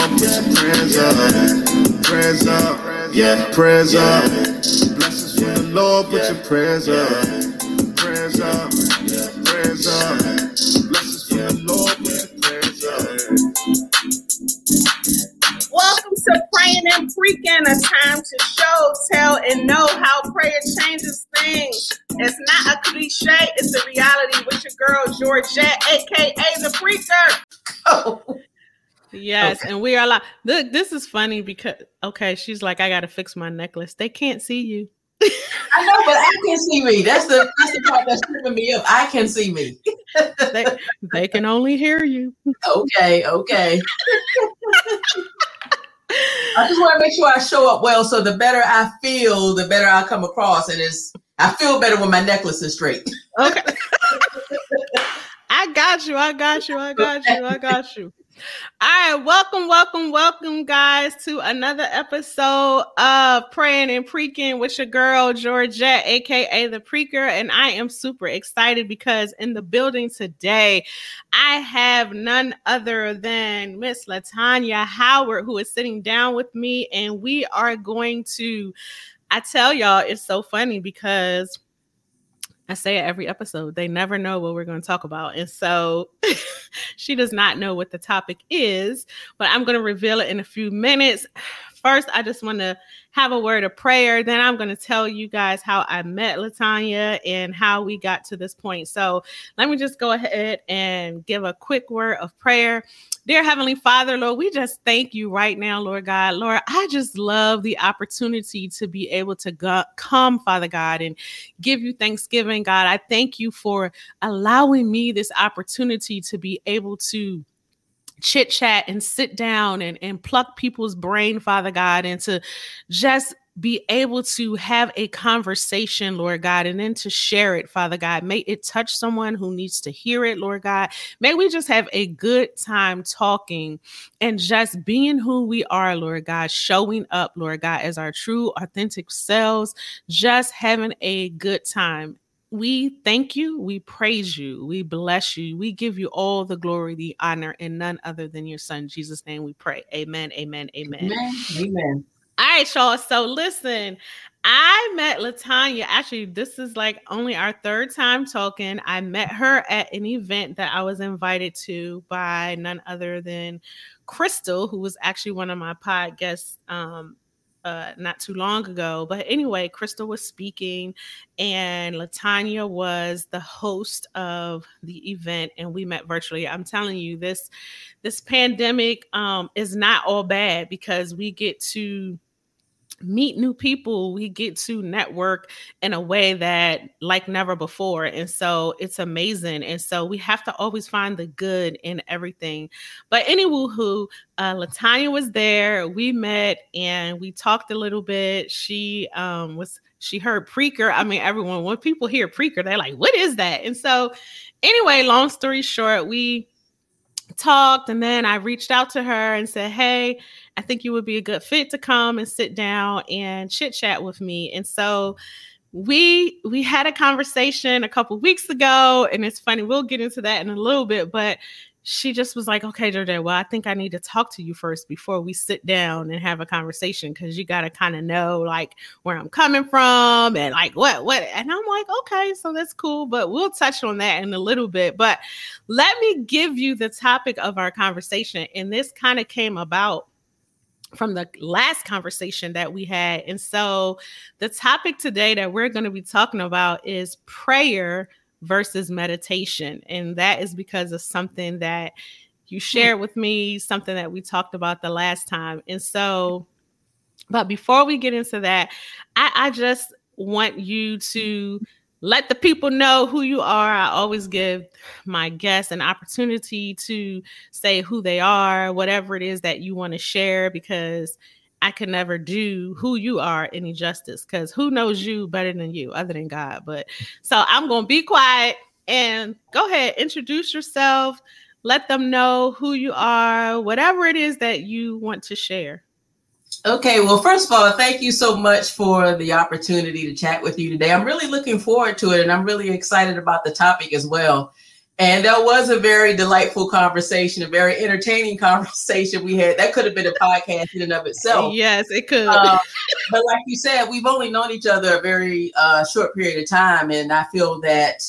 Lord, put your prayers up, prayers up, yeah, prayers up. Blessings from the Lord, put your prayers up, prayers up, prayers up. Blessings from the Lord, put your prayers up. Welcome to Praying and Preaching, a time to show, tell, and know how prayer changes things. It's not a cliche, it's a reality with your girl Georgette, aka the Preacher. Oh. Yes, okay. and we are like look, this is funny because okay, she's like, I gotta fix my necklace. They can't see you. I know, but I can see me. That's the that's the part that's tripping me up. I can see me. they, they can only hear you. Okay, okay. I just want to make sure I show up well. So the better I feel, the better I come across, and it's I feel better when my necklace is straight. Okay. I got you. I got you. I got you. I got you. All right, welcome, welcome, welcome, guys, to another episode of Praying and Preaching with your girl Georgette, aka the Preacher, and I am super excited because in the building today, I have none other than Miss Latanya Howard, who is sitting down with me, and we are going to. I tell y'all, it's so funny because I say it every episode. They never know what we're going to talk about. And so she does not know what the topic is, but I'm going to reveal it in a few minutes. First, I just want to have a word of prayer. Then I'm going to tell you guys how I met Latanya and how we got to this point. So let me just go ahead and give a quick word of prayer. Dear Heavenly Father, Lord, we just thank you right now, Lord God. Lord, I just love the opportunity to be able to go, come, Father God, and give you thanksgiving, God. I thank you for allowing me this opportunity to be able to chit chat and sit down and, and pluck people's brain, Father God, and to just be able to have a conversation, Lord God, and then to share it, Father God. May it touch someone who needs to hear it, Lord God. May we just have a good time talking and just being who we are, Lord God, showing up, Lord God, as our true, authentic selves, just having a good time we thank you, we praise you, we bless you, we give you all the glory, the honor, and none other than your son, Jesus' name we pray. Amen, amen, amen. Amen. amen. All right, y'all. So listen, I met Latanya. Actually, this is like only our third time talking. I met her at an event that I was invited to by none other than Crystal, who was actually one of my podcasts um, uh, not too long ago. But anyway, Crystal was speaking, and Latanya was the host of the event, and we met virtually. I'm telling you, this this pandemic um, is not all bad because we get to meet new people we get to network in a way that like never before and so it's amazing and so we have to always find the good in everything. But anywho who uh latanya was there we met and we talked a little bit. She um was she heard preacher i mean everyone when people hear preacher they're like what is that? And so anyway long story short we talked and then I reached out to her and said, Hey, I think you would be a good fit to come and sit down and chit chat with me. And so we we had a conversation a couple weeks ago and it's funny we'll get into that in a little bit but she just was like, okay, Jordan, well, I think I need to talk to you first before we sit down and have a conversation because you got to kind of know like where I'm coming from and like what, what. And I'm like, okay, so that's cool, but we'll touch on that in a little bit. But let me give you the topic of our conversation. And this kind of came about from the last conversation that we had. And so the topic today that we're going to be talking about is prayer versus meditation. And that is because of something that you shared with me, something that we talked about the last time. And so, but before we get into that, I, I just want you to let the people know who you are. I always give my guests an opportunity to say who they are, whatever it is that you want to share, because I can never do who you are any justice because who knows you better than you other than God. But so I'm going to be quiet and go ahead, introduce yourself, let them know who you are, whatever it is that you want to share. Okay, well, first of all, thank you so much for the opportunity to chat with you today. I'm really looking forward to it and I'm really excited about the topic as well. And that was a very delightful conversation, a very entertaining conversation we had. That could have been a podcast in and of itself. Yes, it could. Uh, but like you said, we've only known each other a very uh, short period of time, and I feel that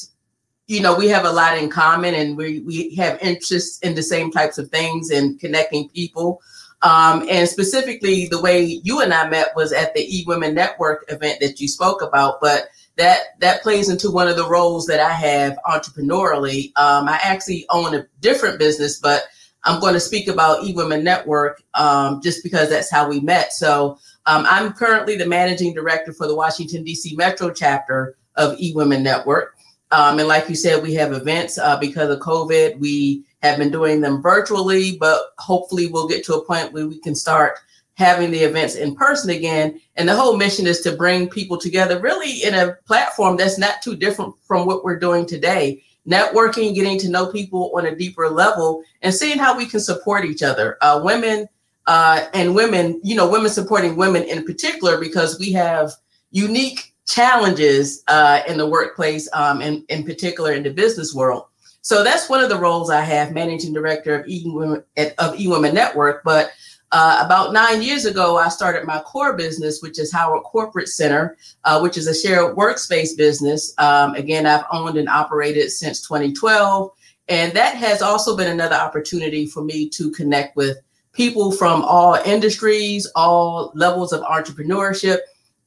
you know we have a lot in common, and we we have interests in the same types of things and connecting people. Um, and specifically, the way you and I met was at the E Women Network event that you spoke about, but that that plays into one of the roles that I have entrepreneurially. Um, I actually own a different business, but I'm going to speak about E Women Network um, just because that's how we met. So um, I'm currently the managing director for the Washington D.C. Metro chapter of E Women Network. Um, and like you said, we have events uh, because of COVID. We have been doing them virtually, but hopefully we'll get to a point where we can start having the events in person again. And the whole mission is to bring people together really in a platform that's not too different from what we're doing today. Networking, getting to know people on a deeper level, and seeing how we can support each other. Uh, women uh, and women, you know, women supporting women in particular, because we have unique challenges uh, in the workplace, um, and in particular in the business world. So that's one of the roles I have, managing director of E Women of Network. But uh, about nine years ago, I started my core business, which is Howard Corporate Center, uh, which is a shared workspace business. Um, again, I've owned and operated since 2012. And that has also been another opportunity for me to connect with people from all industries, all levels of entrepreneurship.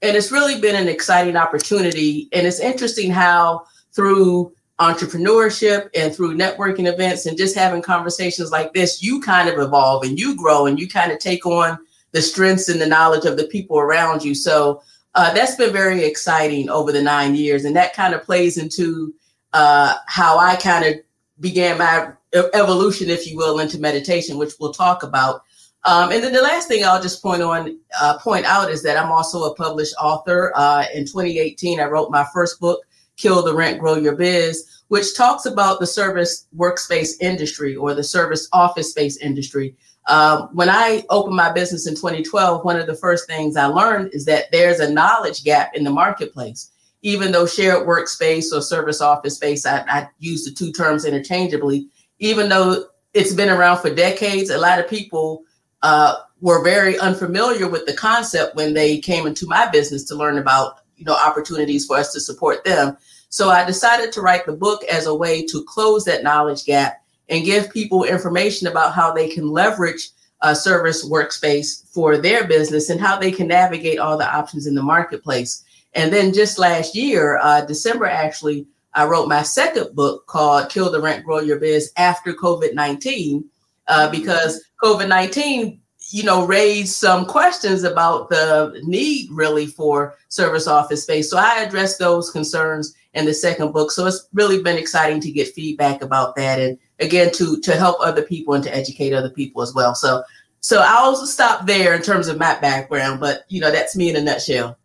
And it's really been an exciting opportunity. And it's interesting how through entrepreneurship and through networking events and just having conversations like this, you kind of evolve and you grow and you kind of take on the strengths and the knowledge of the people around you. So uh, that's been very exciting over the nine years. And that kind of plays into uh, how I kind of began my evolution, if you will, into meditation, which we'll talk about. Um, and then the last thing I'll just point on, uh, point out is that I'm also a published author. Uh, in 2018, I wrote my first book, Kill the Rent, Grow Your Biz, which talks about the service workspace industry or the service office space industry. Um, when I opened my business in 2012, one of the first things I learned is that there's a knowledge gap in the marketplace. Even though shared workspace or service office space, I, I use the two terms interchangeably, even though it's been around for decades, a lot of people uh, were very unfamiliar with the concept when they came into my business to learn about you know opportunities for us to support them. So I decided to write the book as a way to close that knowledge gap and give people information about how they can leverage a service workspace for their business and how they can navigate all the options in the marketplace. And then just last year, uh, December actually, I wrote my second book called Kill the Rent, Grow Your Biz after COVID 19, uh, because COVID 19 you know, raised some questions about the need really for service office space. So I addressed those concerns in the second book. So it's really been exciting to get feedback about that and again to to help other people and to educate other people as well. So so I'll stop there in terms of my background, but you know, that's me in a nutshell.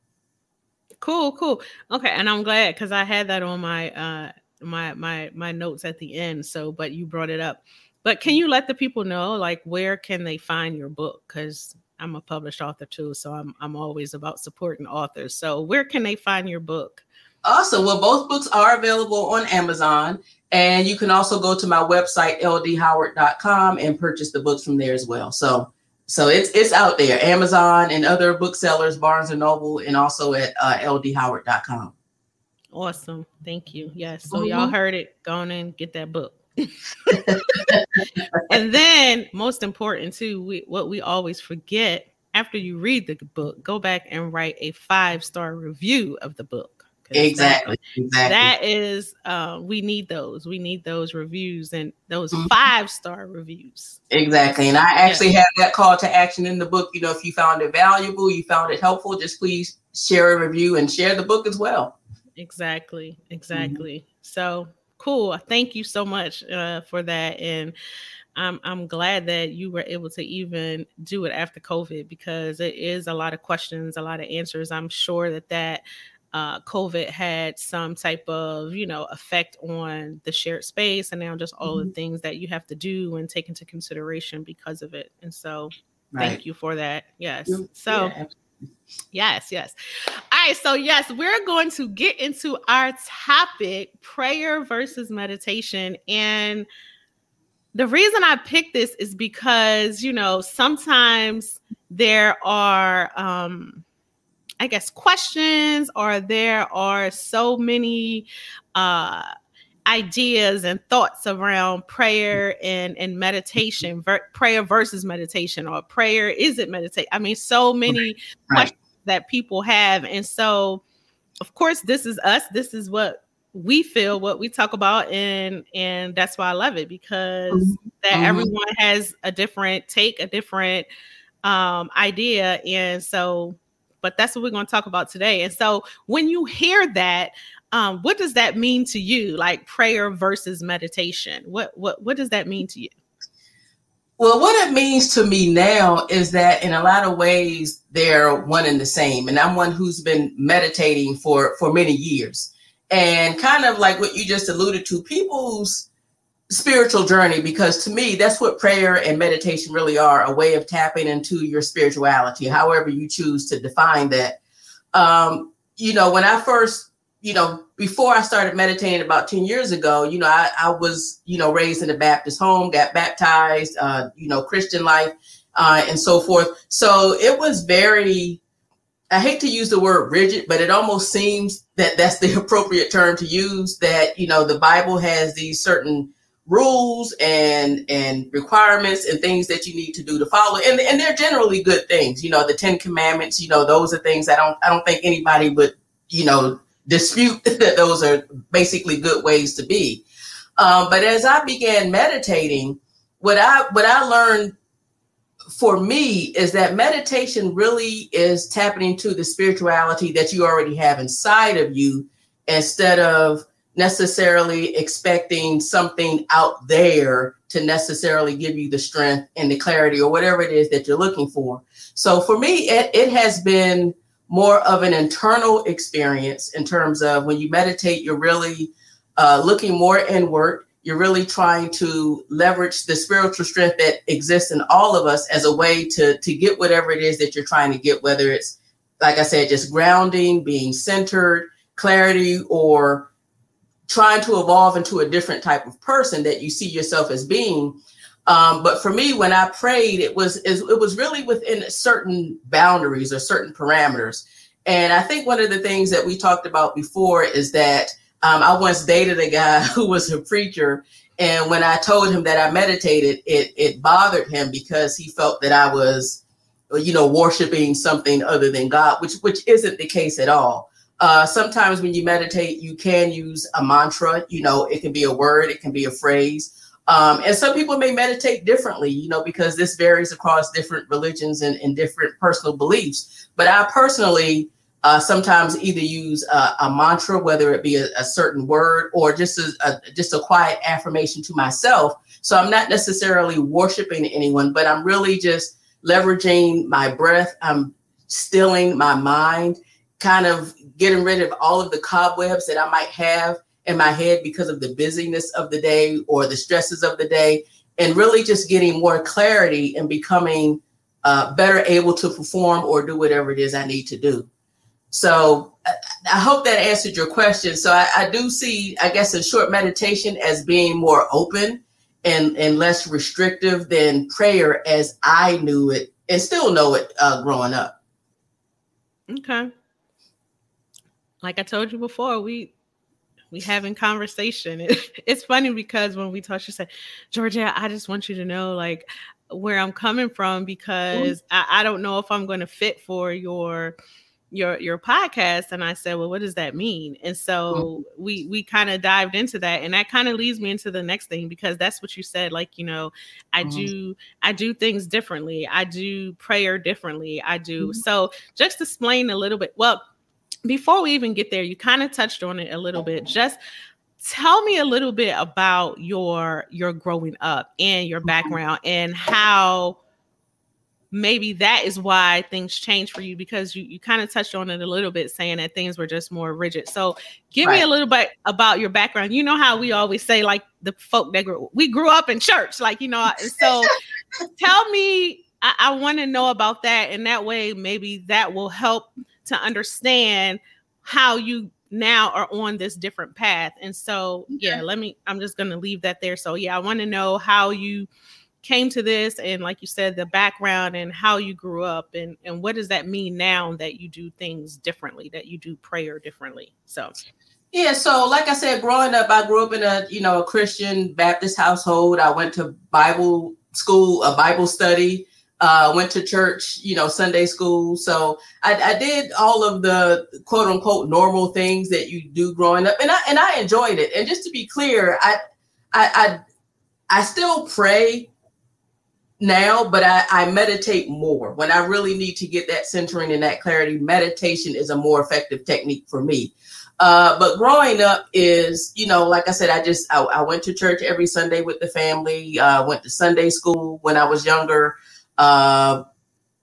Cool, cool. Okay, and I'm glad because I had that on my uh my my my notes at the end. So, but you brought it up. But can you let the people know, like, where can they find your book? Because I'm a published author too, so I'm I'm always about supporting authors. So where can they find your book? Awesome. Well, both books are available on Amazon, and you can also go to my website ldhoward.com and purchase the books from there as well. So so it's it's out there, Amazon and other booksellers, Barnes and Noble, and also at uh, ldhoward.com. Awesome. Thank you. Yes. So mm-hmm. y'all heard it. Go on and get that book. and then, most important too, we, what we always forget after you read the book, go back and write a five star review of the book. Exactly. That, exactly. That is, uh, we need those. We need those reviews and those mm-hmm. five star reviews. Exactly. And I actually have that call to action in the book. You know, if you found it valuable, you found it helpful, just please share a review and share the book as well. Exactly. Exactly. Mm-hmm. So cool. Thank you so much uh, for that. And I'm I'm glad that you were able to even do it after COVID because it is a lot of questions, a lot of answers. I'm sure that that uh, COVID had some type of you know effect on the shared space, and now just all mm-hmm. the things that you have to do and take into consideration because of it. And so, right. thank you for that. Yes. So. Yeah, Yes, yes. All right, so yes, we're going to get into our topic prayer versus meditation. And the reason I picked this is because, you know, sometimes there are, um, I guess, questions or there are so many uh, ideas and thoughts around prayer and, and meditation, ver- prayer versus meditation, or prayer is it meditate? I mean, so many right. questions that people have. And so, of course, this is us. This is what we feel, what we talk about, and and that's why I love it because mm-hmm. that mm-hmm. everyone has a different take, a different um idea. And so, but that's what we're going to talk about today. And so when you hear that, um, what does that mean to you? Like prayer versus meditation. What what what does that mean to you? Well, what it means to me now is that in a lot of ways they're one and the same. And I'm one who's been meditating for for many years. And kind of like what you just alluded to, people's spiritual journey, because to me, that's what prayer and meditation really are a way of tapping into your spirituality, however you choose to define that. Um, you know, when I first you know, before I started meditating about 10 years ago, you know, I, I was, you know, raised in a Baptist home, got baptized, uh, you know, Christian life, uh, and so forth. So it was very, I hate to use the word rigid, but it almost seems that that's the appropriate term to use that, you know, the Bible has these certain rules and and requirements and things that you need to do to follow and, and they're generally good things you know the 10 commandments you know those are things i don't i don't think anybody would you know dispute that those are basically good ways to be. Um, but as I began meditating, what I what I learned for me is that meditation really is tapping into the spirituality that you already have inside of you instead of necessarily expecting something out there to necessarily give you the strength and the clarity or whatever it is that you're looking for. So for me, it, it has been more of an internal experience in terms of when you meditate, you're really uh, looking more inward. You're really trying to leverage the spiritual strength that exists in all of us as a way to, to get whatever it is that you're trying to get, whether it's, like I said, just grounding, being centered, clarity, or trying to evolve into a different type of person that you see yourself as being. Um, but for me, when I prayed, it was it was really within certain boundaries or certain parameters. And I think one of the things that we talked about before is that um, I once dated a guy who was a preacher, and when I told him that I meditated, it it bothered him because he felt that I was, you know, worshiping something other than God, which which isn't the case at all. Uh, sometimes when you meditate, you can use a mantra. You know, it can be a word, it can be a phrase. Um, and some people may meditate differently, you know, because this varies across different religions and, and different personal beliefs. But I personally uh, sometimes either use a, a, mantra, whether it be a, a certain word or just a, a, just a quiet affirmation to myself. So I'm not necessarily worshiping anyone, but I'm really just leveraging my breath. I'm stilling my mind, kind of getting rid of all of the cobwebs that I might have in my head because of the busyness of the day or the stresses of the day, and really just getting more clarity and becoming uh, better able to perform or do whatever it is I need to do. So I hope that answered your question. So I, I do see, I guess, a short meditation as being more open and, and less restrictive than prayer as I knew it and still know it uh, growing up. Okay. Like I told you before, we we having conversation. It, it's funny because when we talk, she said, Georgia, I just want you to know like where I'm coming from because I, I don't know if I'm going to fit for your your your podcast and i said well what does that mean and so mm-hmm. we we kind of dived into that and that kind of leads me into the next thing because that's what you said like you know i mm-hmm. do i do things differently i do prayer differently i do mm-hmm. so just explain a little bit well before we even get there, you kind of touched on it a little bit. Just tell me a little bit about your your growing up and your mm-hmm. background and how maybe that is why things changed for you because you, you kind of touched on it a little bit saying that things were just more rigid so give right. me a little bit about your background you know how we always say like the folk that grew we grew up in church like you know so tell me i, I want to know about that and that way maybe that will help to understand how you now are on this different path. And so, yeah, let me, I'm just going to leave that there. So, yeah, I want to know how you came to this and like you said the background and how you grew up and and what does that mean now that you do things differently that you do prayer differently? So. Yeah so like i said growing up i grew up in a you know a christian baptist household. I went to bible school a bible study uh, went to church, you know, Sunday school. So I, I, did all of the quote unquote normal things that you do growing up, and I and I enjoyed it. And just to be clear, I I I, I still pray now, but I, I meditate more when I really need to get that centering and that clarity. Meditation is a more effective technique for me. Uh, but growing up is, you know, like I said, I just I, I went to church every Sunday with the family. Uh, went to Sunday school when I was younger. Uh,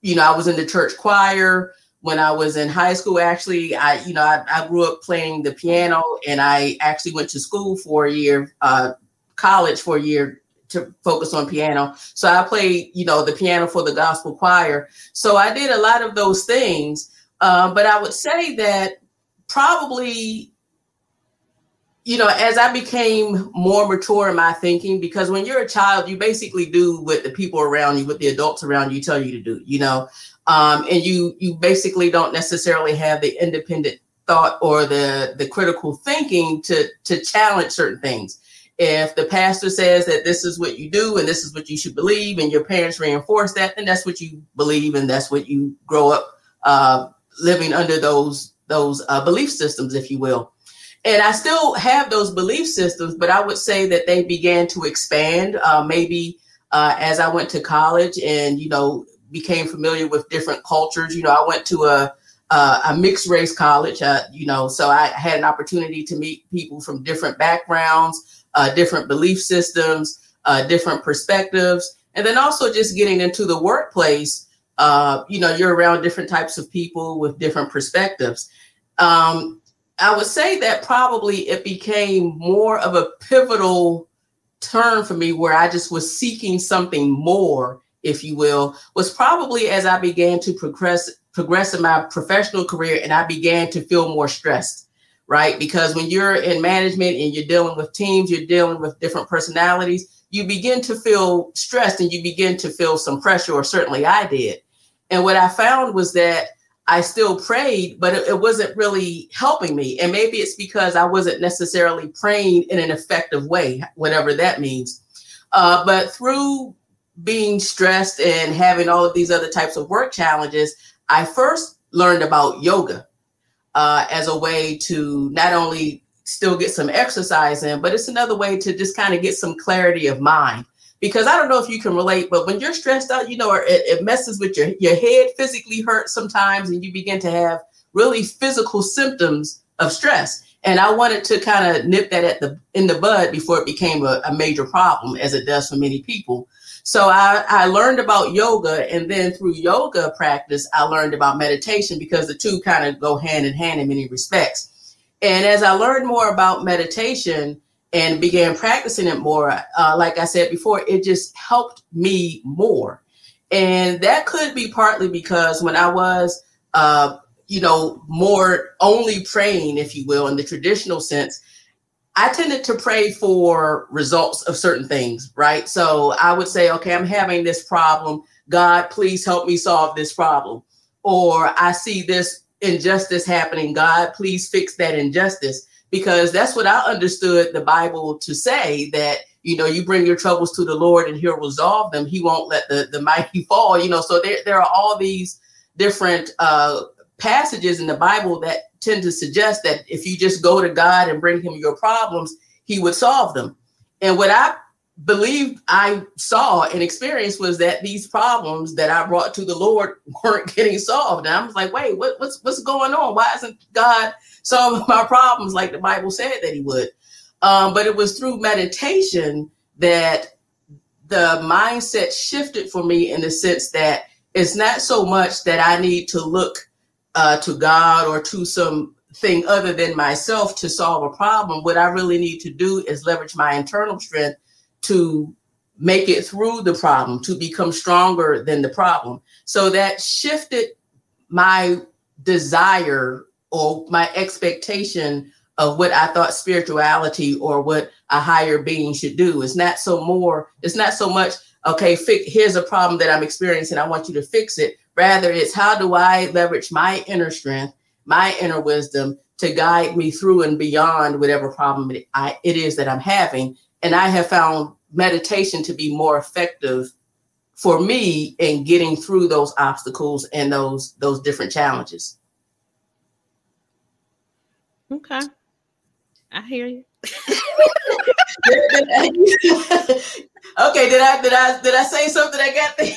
you know, I was in the church choir when I was in high school. Actually, I you know I, I grew up playing the piano, and I actually went to school for a year, uh, college for a year to focus on piano. So I played, you know, the piano for the gospel choir. So I did a lot of those things. Um, but I would say that probably, you know, as I became more mature in my thinking, because when you're a child, you basically do what the people around you, what the adults around you tell you to do, you know, um, and you you basically don't necessarily have the independent thought or the the critical thinking to to challenge certain things if the pastor says that this is what you do and this is what you should believe, and your parents reinforce that, then that's what you believe and that's what you grow up uh, living under those those uh, belief systems, if you will. And I still have those belief systems, but I would say that they began to expand. Uh, maybe uh, as I went to college and you know became familiar with different cultures. You know, I went to a uh, a mixed race college, uh, you know, so I had an opportunity to meet people from different backgrounds, uh, different belief systems, uh, different perspectives, and then also just getting into the workplace. Uh, you know, you're around different types of people with different perspectives. Um, I would say that probably it became more of a pivotal turn for me where I just was seeking something more, if you will, was probably as I began to progress progress in my professional career and I began to feel more stressed right? Because when you're in management and you're dealing with teams, you're dealing with different personalities, you begin to feel stressed and you begin to feel some pressure, or certainly I did. And what I found was that I still prayed, but it, it wasn't really helping me. And maybe it's because I wasn't necessarily praying in an effective way, whatever that means. Uh, but through being stressed and having all of these other types of work challenges, I first learned about yoga uh, as a way to not only still get some exercise in, but it's another way to just kind of get some clarity of mind. Because I don't know if you can relate, but when you're stressed out, you know, it, it messes with your your head. Physically hurts sometimes, and you begin to have really physical symptoms of stress. And I wanted to kind of nip that at the in the bud before it became a, a major problem, as it does for many people. So I, I learned about yoga, and then through yoga practice, I learned about meditation because the two kind of go hand in hand in many respects. And as I learned more about meditation and began practicing it more, uh, like I said before, it just helped me more. And that could be partly because when I was, uh, you know, more only praying, if you will, in the traditional sense, I tended to pray for results of certain things, right? So I would say, okay, I'm having this problem. God, please help me solve this problem. Or I see this injustice happening. God, please fix that injustice. Because that's what I understood the Bible to say that, you know, you bring your troubles to the Lord and he'll resolve them. He won't let the, the mighty fall, you know. So there, there are all these different uh, passages in the Bible that tend to suggest that if you just go to God and bring him your problems, he would solve them. And what I believed I saw and experienced was that these problems that I brought to the Lord weren't getting solved. And I was like, wait, what, what's what's going on? Why isn't God solving my problems like the Bible said that he would? Um, but it was through meditation that the mindset shifted for me in the sense that it's not so much that I need to look uh, to God or to some thing other than myself to solve a problem. What I really need to do is leverage my internal strength to make it through the problem, to become stronger than the problem. So that shifted my desire or my expectation of what I thought spirituality or what a higher being should do. It's not so more, it's not so much, okay, here's a problem that I'm experiencing. I want you to fix it. Rather, it's how do I leverage my inner strength, my inner wisdom to guide me through and beyond whatever problem it, I, it is that I'm having. And I have found meditation to be more effective for me in getting through those obstacles and those those different challenges. Okay. I hear you. okay, did I did I did I say something I got there?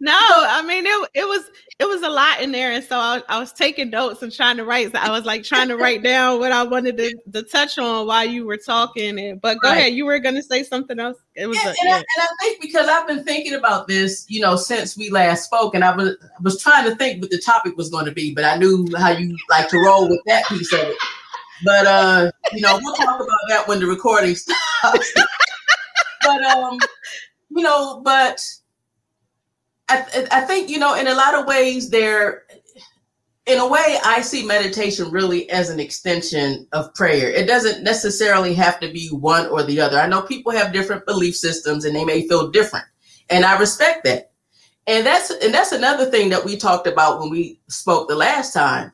No, I mean it, it was it was a lot in there, and so I, I was taking notes and trying to write. So I was like trying to write down what I wanted to, to touch on while you were talking. And but go right. ahead, you were going to say something else. It was, yeah, a, and, yeah. I, and, I, think because I've been thinking about this, you know, since we last spoke, and I was I was trying to think what the topic was going to be, but I knew how you like to roll with that piece of it. But uh, you know, we'll talk about that when the recording stops. but um, you know, but I, I think you know in a lot of ways there in a way i see meditation really as an extension of prayer. It doesn't necessarily have to be one or the other. I know people have different belief systems and they may feel different and i respect that. And that's and that's another thing that we talked about when we spoke the last time.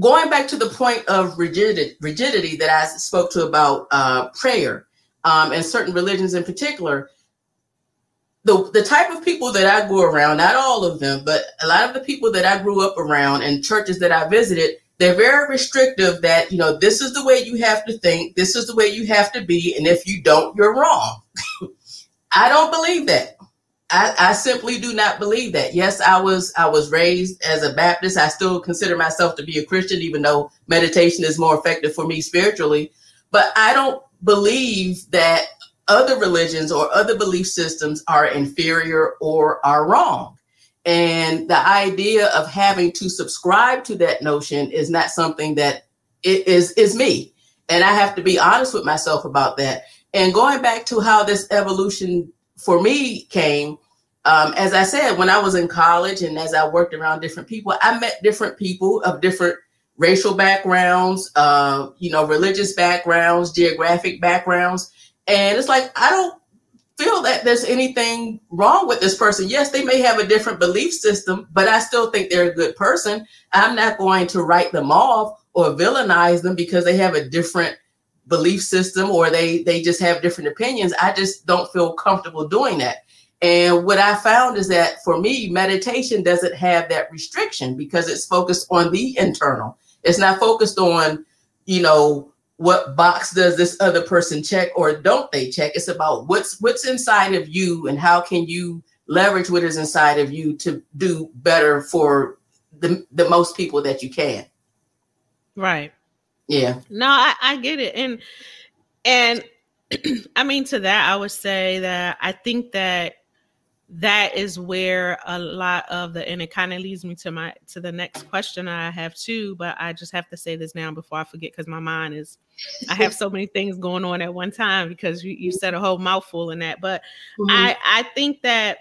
Going back to the point of rigidity, rigidity that i spoke to about uh, prayer um, and certain religions in particular the the type of people that I grew around, not all of them, but a lot of the people that I grew up around and churches that I visited, they're very restrictive that, you know, this is the way you have to think, this is the way you have to be, and if you don't, you're wrong. I don't believe that. I, I simply do not believe that. Yes, I was I was raised as a Baptist. I still consider myself to be a Christian, even though meditation is more effective for me spiritually. But I don't believe that other religions or other belief systems are inferior or are wrong. And the idea of having to subscribe to that notion is not something that is is me. And I have to be honest with myself about that. And going back to how this evolution for me came, um, as I said, when I was in college and as I worked around different people, I met different people of different racial backgrounds, uh, you know, religious backgrounds, geographic backgrounds. And it's like, I don't feel that there's anything wrong with this person. Yes, they may have a different belief system, but I still think they're a good person. I'm not going to write them off or villainize them because they have a different belief system or they they just have different opinions. I just don't feel comfortable doing that. And what I found is that for me, meditation doesn't have that restriction because it's focused on the internal. It's not focused on, you know, what box does this other person check or don't they check? It's about what's what's inside of you and how can you leverage what is inside of you to do better for the, the most people that you can. Right. Yeah. No I, I get it. And and i mean to that i would say that i think that that is where a lot of the and it kind of leads me to my to the next question i have too but i just have to say this now before i forget because my mind is i have so many things going on at one time because you, you said a whole mouthful in that but mm-hmm. i i think that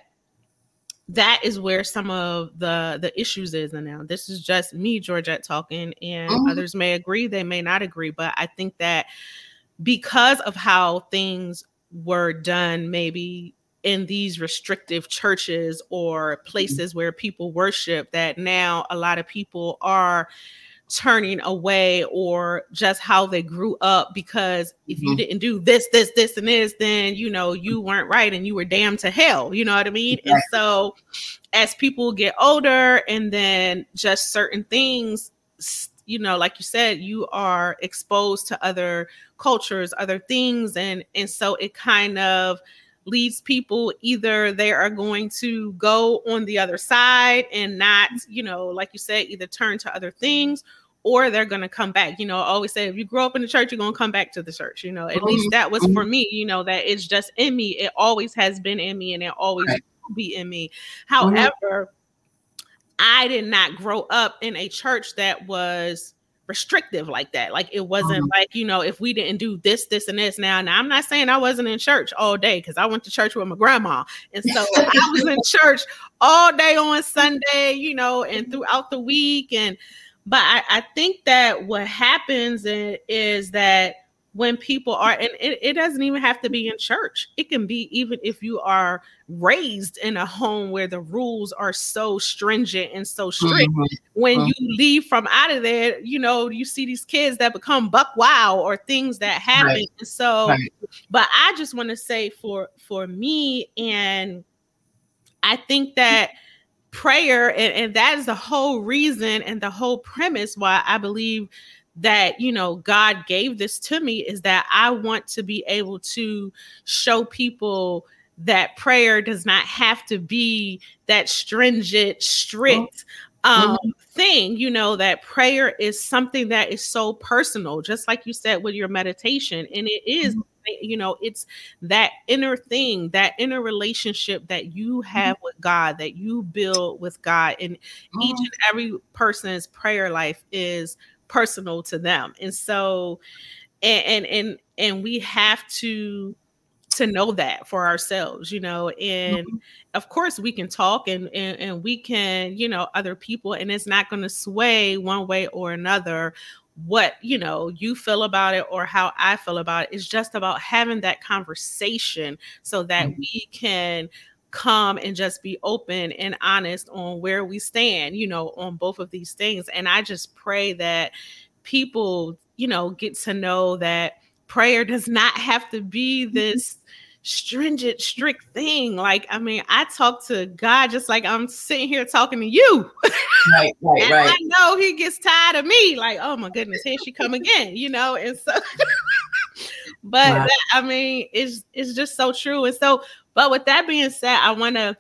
that is where some of the the issues is and now this is just me georgette talking and mm-hmm. others may agree they may not agree but i think that because of how things were done maybe in these restrictive churches or mm-hmm. places where people worship that now a lot of people are turning away or just how they grew up because if you mm-hmm. didn't do this this this and this then you know you weren't right and you were damned to hell you know what i mean and so as people get older and then just certain things you know like you said you are exposed to other cultures other things and and so it kind of leads people either they are going to go on the other side and not, you know, like you said, either turn to other things or they're going to come back. You know, I always say if you grow up in the church, you're going to come back to the church. You know, at least mm-hmm. that was for me, you know, that it's just in me. It always has been in me and it always right. will be in me. Mm-hmm. However, I did not grow up in a church that was restrictive like that. Like it wasn't mm-hmm. like, you know, if we didn't do this, this, and this now. Now I'm not saying I wasn't in church all day because I went to church with my grandma. And so I was in church all day on Sunday, you know, and throughout the week. And but I, I think that what happens is that when people are and it, it, doesn't even have to be in church it can be even if you are raised in a home where the rules are so stringent and so strict mm-hmm. when mm-hmm. you leave from out of there you know you see these kids that become buck wow or things that happen right. so right. but i just want to say for for me and i think that prayer and, and that is the whole reason and the whole premise why i believe that you know God gave this to me is that I want to be able to show people that prayer does not have to be that stringent strict um mm-hmm. thing you know that prayer is something that is so personal just like you said with your meditation and it is, mm-hmm. you know it's that inner thing that inner relationship that you have mm-hmm. with god that you build with god and each mm-hmm. and every person's prayer life is personal to them and so and and and, and we have to to know that for ourselves you know and mm-hmm. of course we can talk and, and and we can you know other people and it's not going to sway one way or another what you know you feel about it or how i feel about it it's just about having that conversation so that mm-hmm. we can come and just be open and honest on where we stand, you know, on both of these things. And I just pray that people, you know, get to know that prayer does not have to be mm-hmm. this stringent, strict thing. Like, I mean, I talk to God just like I'm sitting here talking to you. Right, right, right. I know he gets tired of me, like, oh my goodness, here she come again, you know, and so but wow. that, I mean, it's it's just so true. And so but with that being said, I want to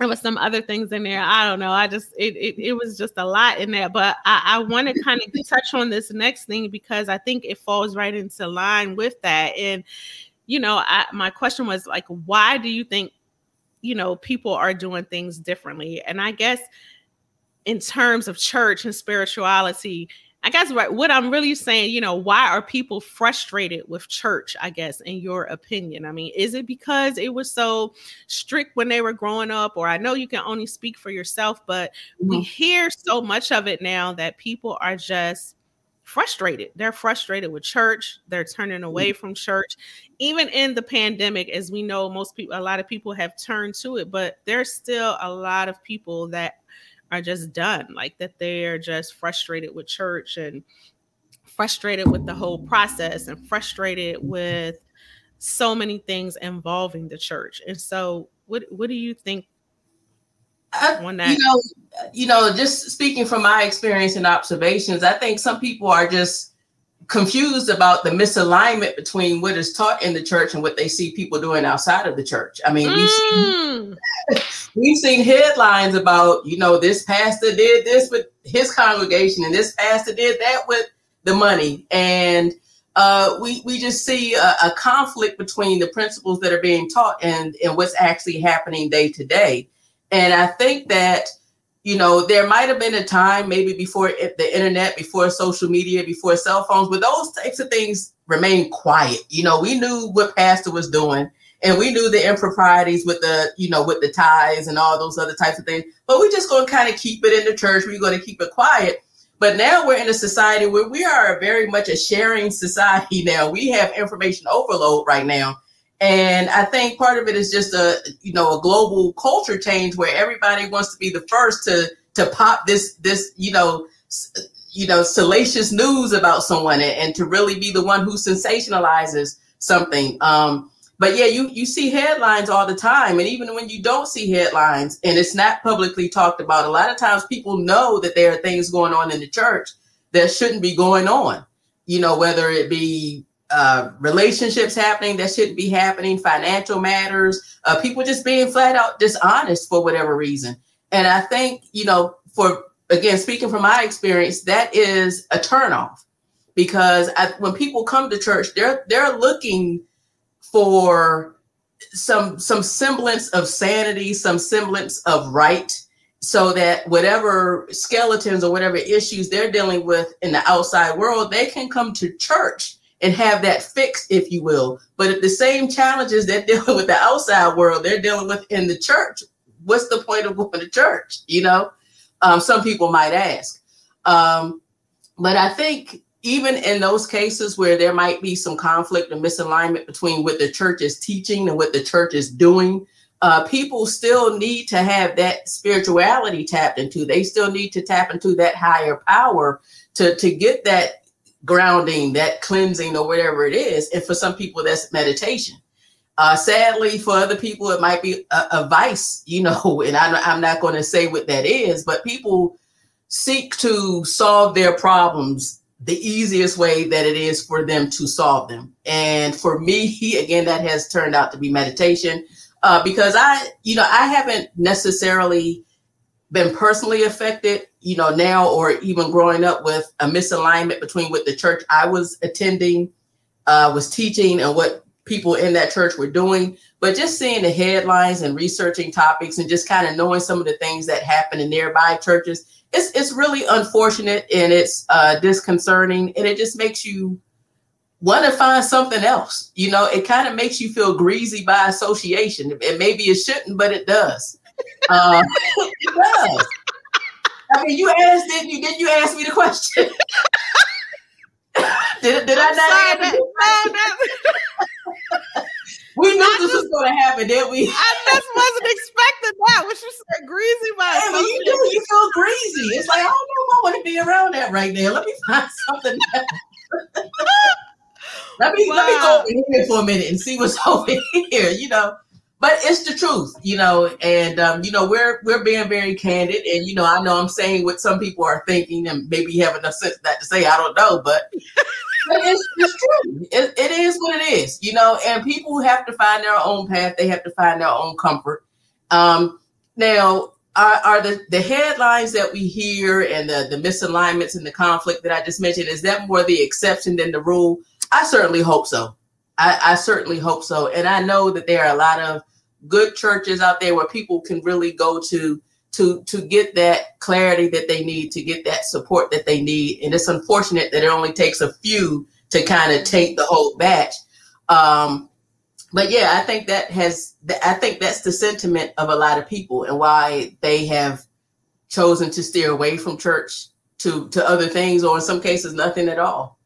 there was some other things in there. I don't know. I just it it, it was just a lot in there. But I, I want to kind of touch on this next thing because I think it falls right into line with that. And you know, I, my question was like, why do you think you know people are doing things differently? And I guess in terms of church and spirituality, I guess right, what I'm really saying, you know, why are people frustrated with church? I guess, in your opinion, I mean, is it because it was so strict when they were growing up, or I know you can only speak for yourself, but mm-hmm. we hear so much of it now that people are just frustrated. They're frustrated with church. They're turning away from church. Even in the pandemic, as we know, most people, a lot of people have turned to it, but there's still a lot of people that are just done, like that they're just frustrated with church and frustrated with the whole process and frustrated with so many things involving the church. And so, what what do you think? I, you know, you know, just speaking from my experience and observations, I think some people are just confused about the misalignment between what is taught in the church and what they see people doing outside of the church. I mean, mm. we've seen mm. We've seen headlines about, you know, this pastor did this with his congregation and this pastor did that with the money. And uh, we we just see a, a conflict between the principles that are being taught and and what's actually happening day to day. And I think that you know, there might have been a time maybe before the internet, before social media, before cell phones, but those types of things remain quiet. You know, we knew what Pastor was doing and we knew the improprieties with the, you know, with the tithes and all those other types of things, but we're just going to kind of keep it in the church. We're going to keep it quiet. But now we're in a society where we are very much a sharing society now. We have information overload right now. And I think part of it is just a you know a global culture change where everybody wants to be the first to to pop this this you know you know salacious news about someone and, and to really be the one who sensationalizes something. Um, but yeah, you you see headlines all the time, and even when you don't see headlines and it's not publicly talked about, a lot of times people know that there are things going on in the church that shouldn't be going on. You know, whether it be uh, relationships happening that shouldn't be happening, financial matters, uh, people just being flat out dishonest for whatever reason. And I think, you know, for again, speaking from my experience, that is a turnoff because I, when people come to church, they're they're looking for some some semblance of sanity, some semblance of right, so that whatever skeletons or whatever issues they're dealing with in the outside world, they can come to church and have that fixed, if you will. But if the same challenges they're dealing with the outside world, they're dealing with in the church, what's the point of going to church? You know, um, some people might ask. Um, but I think even in those cases where there might be some conflict or misalignment between what the church is teaching and what the church is doing, uh, people still need to have that spirituality tapped into. They still need to tap into that higher power to, to get that grounding, that cleansing, or whatever it is. And for some people, that's meditation. Uh, sadly, for other people, it might be a, a vice, you know, and I, I'm not going to say what that is, but people seek to solve their problems the easiest way that it is for them to solve them. And for me, again, that has turned out to be meditation uh, because I, you know, I haven't necessarily been personally affected, you know, now or even growing up with a misalignment between what the church I was attending, uh, was teaching, and what people in that church were doing. But just seeing the headlines and researching topics and just kind of knowing some of the things that happen in nearby churches, it's it's really unfortunate and it's uh, disconcerting, and it just makes you want to find something else. You know, it kind of makes you feel greasy by association. And maybe it shouldn't, but it does. Uh, it does. I mean, you asked, didn't you? Didn't you ask me the question? did, did I not answer? We knew I this just, was going to happen, didn't we? I just wasn't expecting that. What you said, greasy by hey, you do. You feel greasy. It's like I don't know if I want to be around that right now. Let me find something let me wow. let me go over here for a minute and see what's over here. You know, but it's the truth, you know, and um, you know we're we're being very candid, and you know I know I'm saying what some people are thinking, and maybe have enough sense that to say I don't know, but it's, it's true. It, it is what it is, you know, and people have to find their own path. They have to find their own comfort. Um, now, are, are the the headlines that we hear and the the misalignments and the conflict that I just mentioned is that more the exception than the rule? I certainly hope so. I, I certainly hope so, and I know that there are a lot of good churches out there where people can really go to to to get that clarity that they need to get that support that they need. And it's unfortunate that it only takes a few to kind of take the whole batch. Um but yeah i think that has i think that's the sentiment of a lot of people and why they have chosen to steer away from church to to other things or in some cases nothing at all.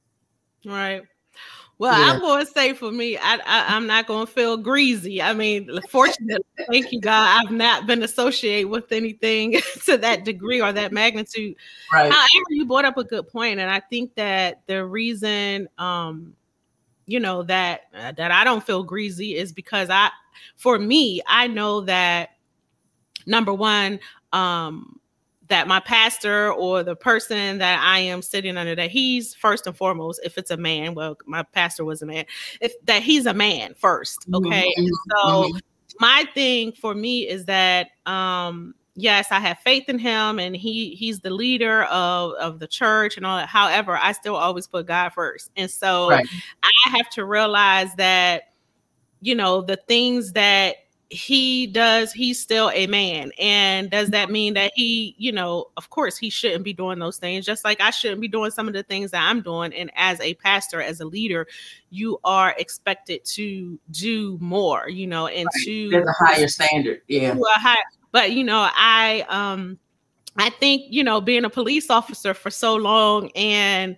Right well, yeah. I'm going to say for me, I, I am not going to feel greasy. I mean, fortunately, thank you God, I've not been associated with anything to that degree or that magnitude. Right. However, you brought up a good point, and I think that the reason, um, you know, that uh, that I don't feel greasy is because I, for me, I know that number one, um, that my pastor or the person that I am sitting under that he's first and foremost if it's a man well my pastor was a man if that he's a man first mm-hmm, okay mm-hmm. so mm-hmm. my thing for me is that um yes I have faith in him and he he's the leader of of the church and all that however I still always put God first and so right. I have to realize that you know the things that he does he's still a man. And does that mean that he you know of course he shouldn't be doing those things just like i shouldn't be doing some of the things that i'm doing. And as a pastor as a leader you are expected to do more you know and right. to there's a higher standard. Yeah. high, but you know i um i think you know being a police officer for so long and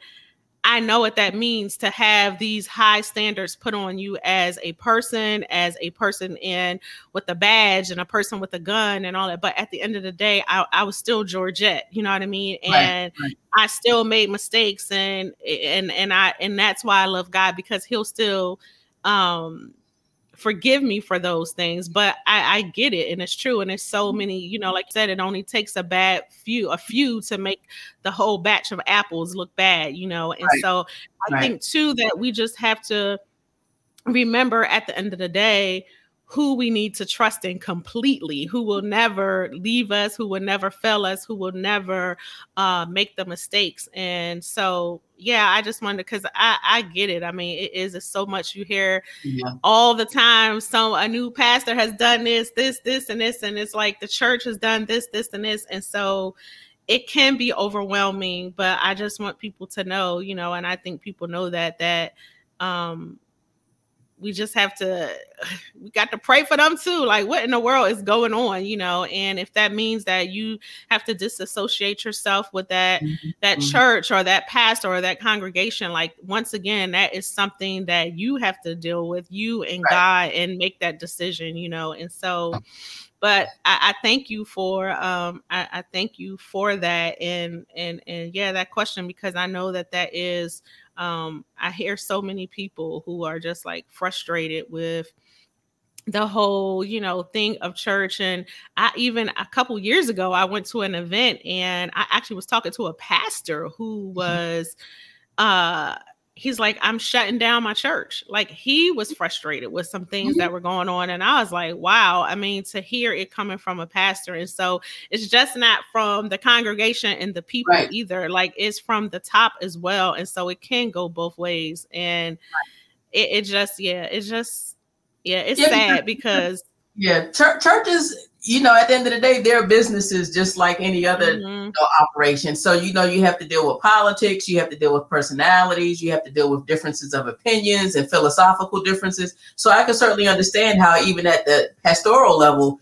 I know what that means to have these high standards put on you as a person, as a person in with a badge and a person with a gun and all that. But at the end of the day, I, I was still Georgette, you know what I mean? And right, right. I still made mistakes and and and I and that's why I love God because he'll still um forgive me for those things but I, I get it and it's true and it's so mm-hmm. many you know like I said it only takes a bad few a few to make the whole batch of apples look bad you know and right. so i right. think too that we just have to remember at the end of the day who we need to trust in completely, who will never leave us, who will never fail us, who will never uh, make the mistakes. And so, yeah, I just wanted because I, I get it. I mean, it is so much you hear yeah. all the time. So a new pastor has done this, this, this, and this, and it's like the church has done this, this, and this, and so it can be overwhelming. But I just want people to know, you know, and I think people know that that um we just have to we got to pray for them too like what in the world is going on you know and if that means that you have to disassociate yourself with that mm-hmm. that mm-hmm. church or that pastor or that congregation like once again that is something that you have to deal with you and right. god and make that decision you know and so but I, I thank you for um I, I thank you for that and and and yeah that question because I know that that is um, I hear so many people who are just like frustrated with the whole you know thing of church and i even a couple years ago i went to an event and i actually was talking to a pastor who mm-hmm. was uh he's like, I'm shutting down my church. Like he was frustrated with some things mm-hmm. that were going on. And I was like, wow. I mean, to hear it coming from a pastor. And so it's just not from the congregation and the people right. either. Like it's from the top as well. And so it can go both ways. And it, it just, yeah, it's just, yeah, it's yeah, sad because. Yeah, churches you know, at the end of the day, their business is just like any other mm-hmm. you know, operation. So, you know, you have to deal with politics, you have to deal with personalities, you have to deal with differences of opinions and philosophical differences. So, I can certainly understand how, even at the pastoral level,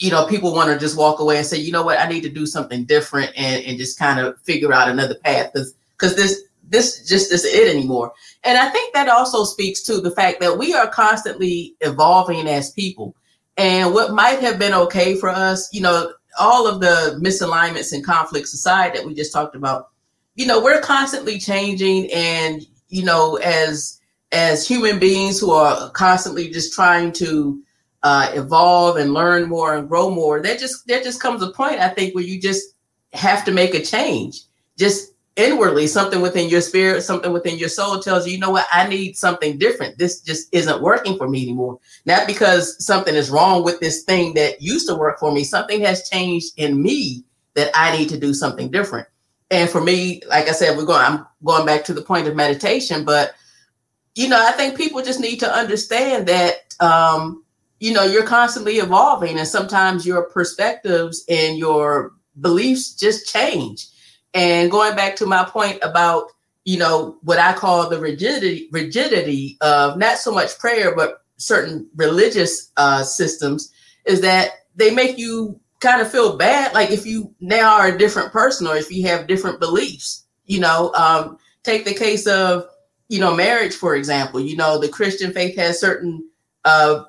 you know, people want to just walk away and say, you know what, I need to do something different and, and just kind of figure out another path because because this this just isn't it anymore. And I think that also speaks to the fact that we are constantly evolving as people and what might have been okay for us, you know, all of the misalignments and conflicts aside that we just talked about, you know, we're constantly changing and, you know, as as human beings who are constantly just trying to uh, evolve and learn more and grow more, there just there just comes a point I think where you just have to make a change. Just inwardly something within your spirit something within your soul tells you you know what? I need something different. This just isn't working for me anymore. Not because something is wrong with this thing that used to work for me. Something has changed in me that i need to do something different. And for me like i said we're going i'm going back to the point of meditation but you know i think people just need to understand that um you know you're constantly evolving and sometimes your perspectives and your beliefs just change and going back to my point about, you know, what I call the rigidity, rigidity of not so much prayer, but certain religious uh, systems, is that they make you kind of feel bad, like if you now are a different person or if you have different beliefs. You know, um, take the case of, you know, marriage, for example. You know, the Christian faith has certain uh,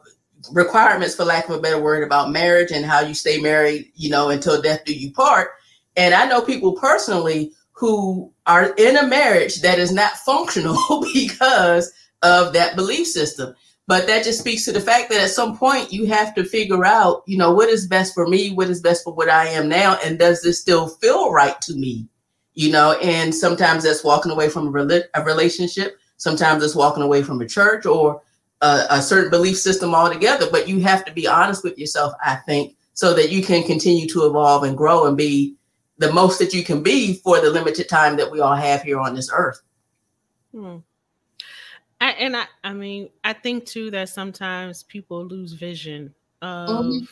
requirements, for lack of a better word, about marriage and how you stay married, you know, until death do you part. And I know people personally who are in a marriage that is not functional because of that belief system. But that just speaks to the fact that at some point you have to figure out, you know, what is best for me, what is best for what I am now, and does this still feel right to me? You know, and sometimes that's walking away from a, rel- a relationship, sometimes it's walking away from a church or a, a certain belief system altogether. But you have to be honest with yourself, I think, so that you can continue to evolve and grow and be the most that you can be for the limited time that we all have here on this earth. Hmm. I, and I, I mean, I think too that sometimes people lose vision of mm-hmm.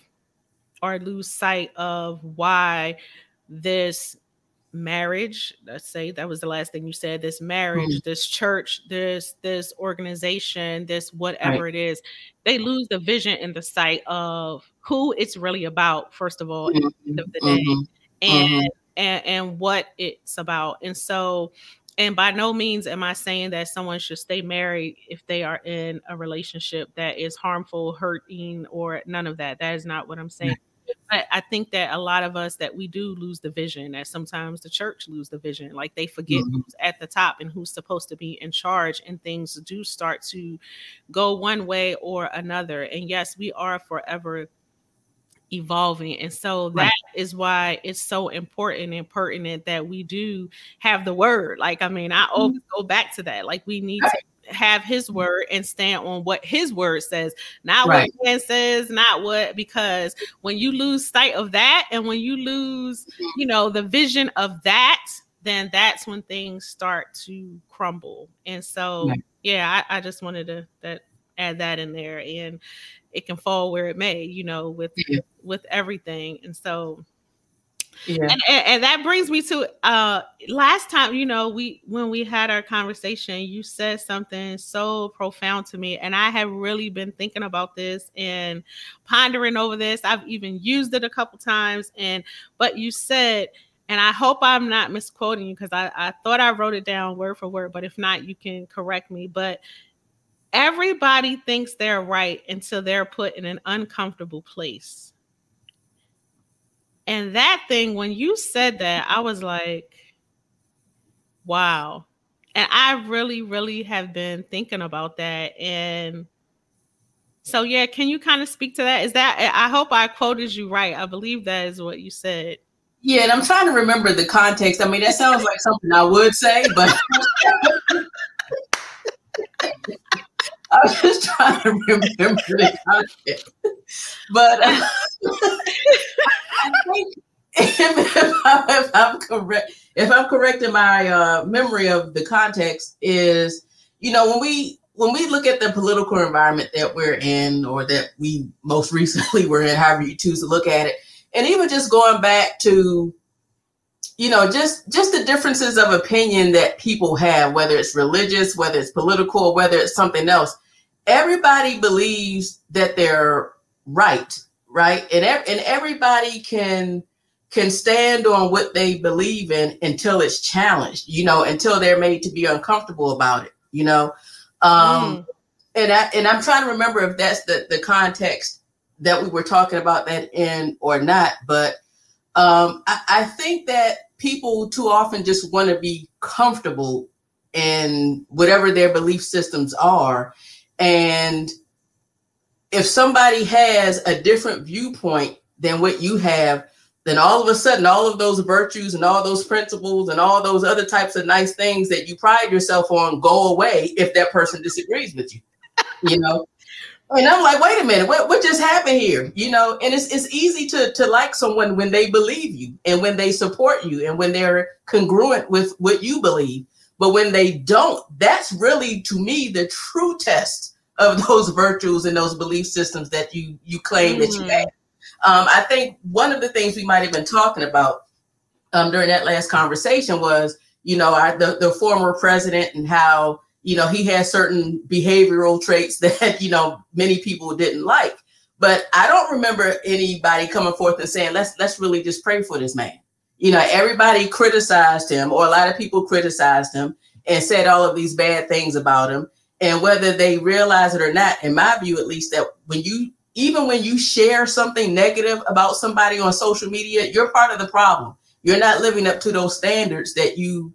or lose sight of why this marriage let's say that was the last thing you said this marriage mm-hmm. this church this this organization this whatever right. it is they lose the vision and the sight of who it's really about first of all mm-hmm. at the end of the day mm-hmm. and mm-hmm and, and what it's about. And so, and by no means am I saying that someone should stay married if they are in a relationship that is harmful, hurting, or none of that. That is not what I'm saying. But I think that a lot of us that we do lose the vision, that sometimes the church lose the vision, like they forget mm-hmm. who's at the top and who's supposed to be in charge, and things do start to go one way or another. And yes, we are forever evolving. And so right. that is why it's so important and pertinent that we do have the word. Like, I mean, I always mm-hmm. go back to that. Like, we need right. to have his word and stand on what his word says, not right. what man says, not what because when you lose sight of that and when you lose, you know, the vision of that, then that's when things start to crumble. And so, yeah, I, I just wanted to that add that in there, and it can fall where it may, you know, with yeah. with everything. And so, yeah. And, and, and, that brings me to uh last time, you know, we when we had our conversation, you said something so profound to me. And I have really been thinking about this and pondering over this. I've even used it a couple times. And but you said, and I hope I'm not misquoting you because I, I thought I wrote it down word for word, but if not, you can correct me. But everybody thinks they're right until they're put in an uncomfortable place. And that thing, when you said that, I was like, wow. And I really, really have been thinking about that. And so, yeah, can you kind of speak to that? Is that, I hope I quoted you right. I believe that is what you said. Yeah, and I'm trying to remember the context. I mean, that sounds like something I would say, but I was just trying to remember the context. But uh, I think if, if, I, am correct, if I'm correct in my uh, memory of the context, is you know when we when we look at the political environment that we're in, or that we most recently were in, however you choose to look at it, and even just going back to you know just just the differences of opinion that people have whether it's religious whether it's political whether it's something else. Everybody believes that they're right right? And, and everybody can can stand on what they believe in until it's challenged you know until they're made to be uncomfortable about it you know? Um mm. and i and i'm trying to remember if that's the the context that we were talking about that in or not but um i, I think that people too often just want to be comfortable in whatever their belief systems are. And if somebody has a different viewpoint than what you have, then all of a sudden, all of those virtues and all those principles and all those other types of nice things that you pride yourself on go away if that person disagrees with you. You know, and I'm like, wait a minute, what, what just happened here? You know, and it's it's easy to to like someone when they believe you and when they support you and when they're congruent with what you believe. But when they don't, that's really to me the true test of those virtues and those belief systems that you you claim mm-hmm. that you mm-hmm. have. Um, I think one of the things we might have been talking about um, during that last conversation was, you know, our, the the former president and how you know, he had certain behavioral traits that, you know, many people didn't like. But I don't remember anybody coming forth and saying, let's let's really just pray for this man. You know, everybody criticized him, or a lot of people criticized him and said all of these bad things about him. And whether they realize it or not, in my view at least, that when you even when you share something negative about somebody on social media, you're part of the problem. You're not living up to those standards that you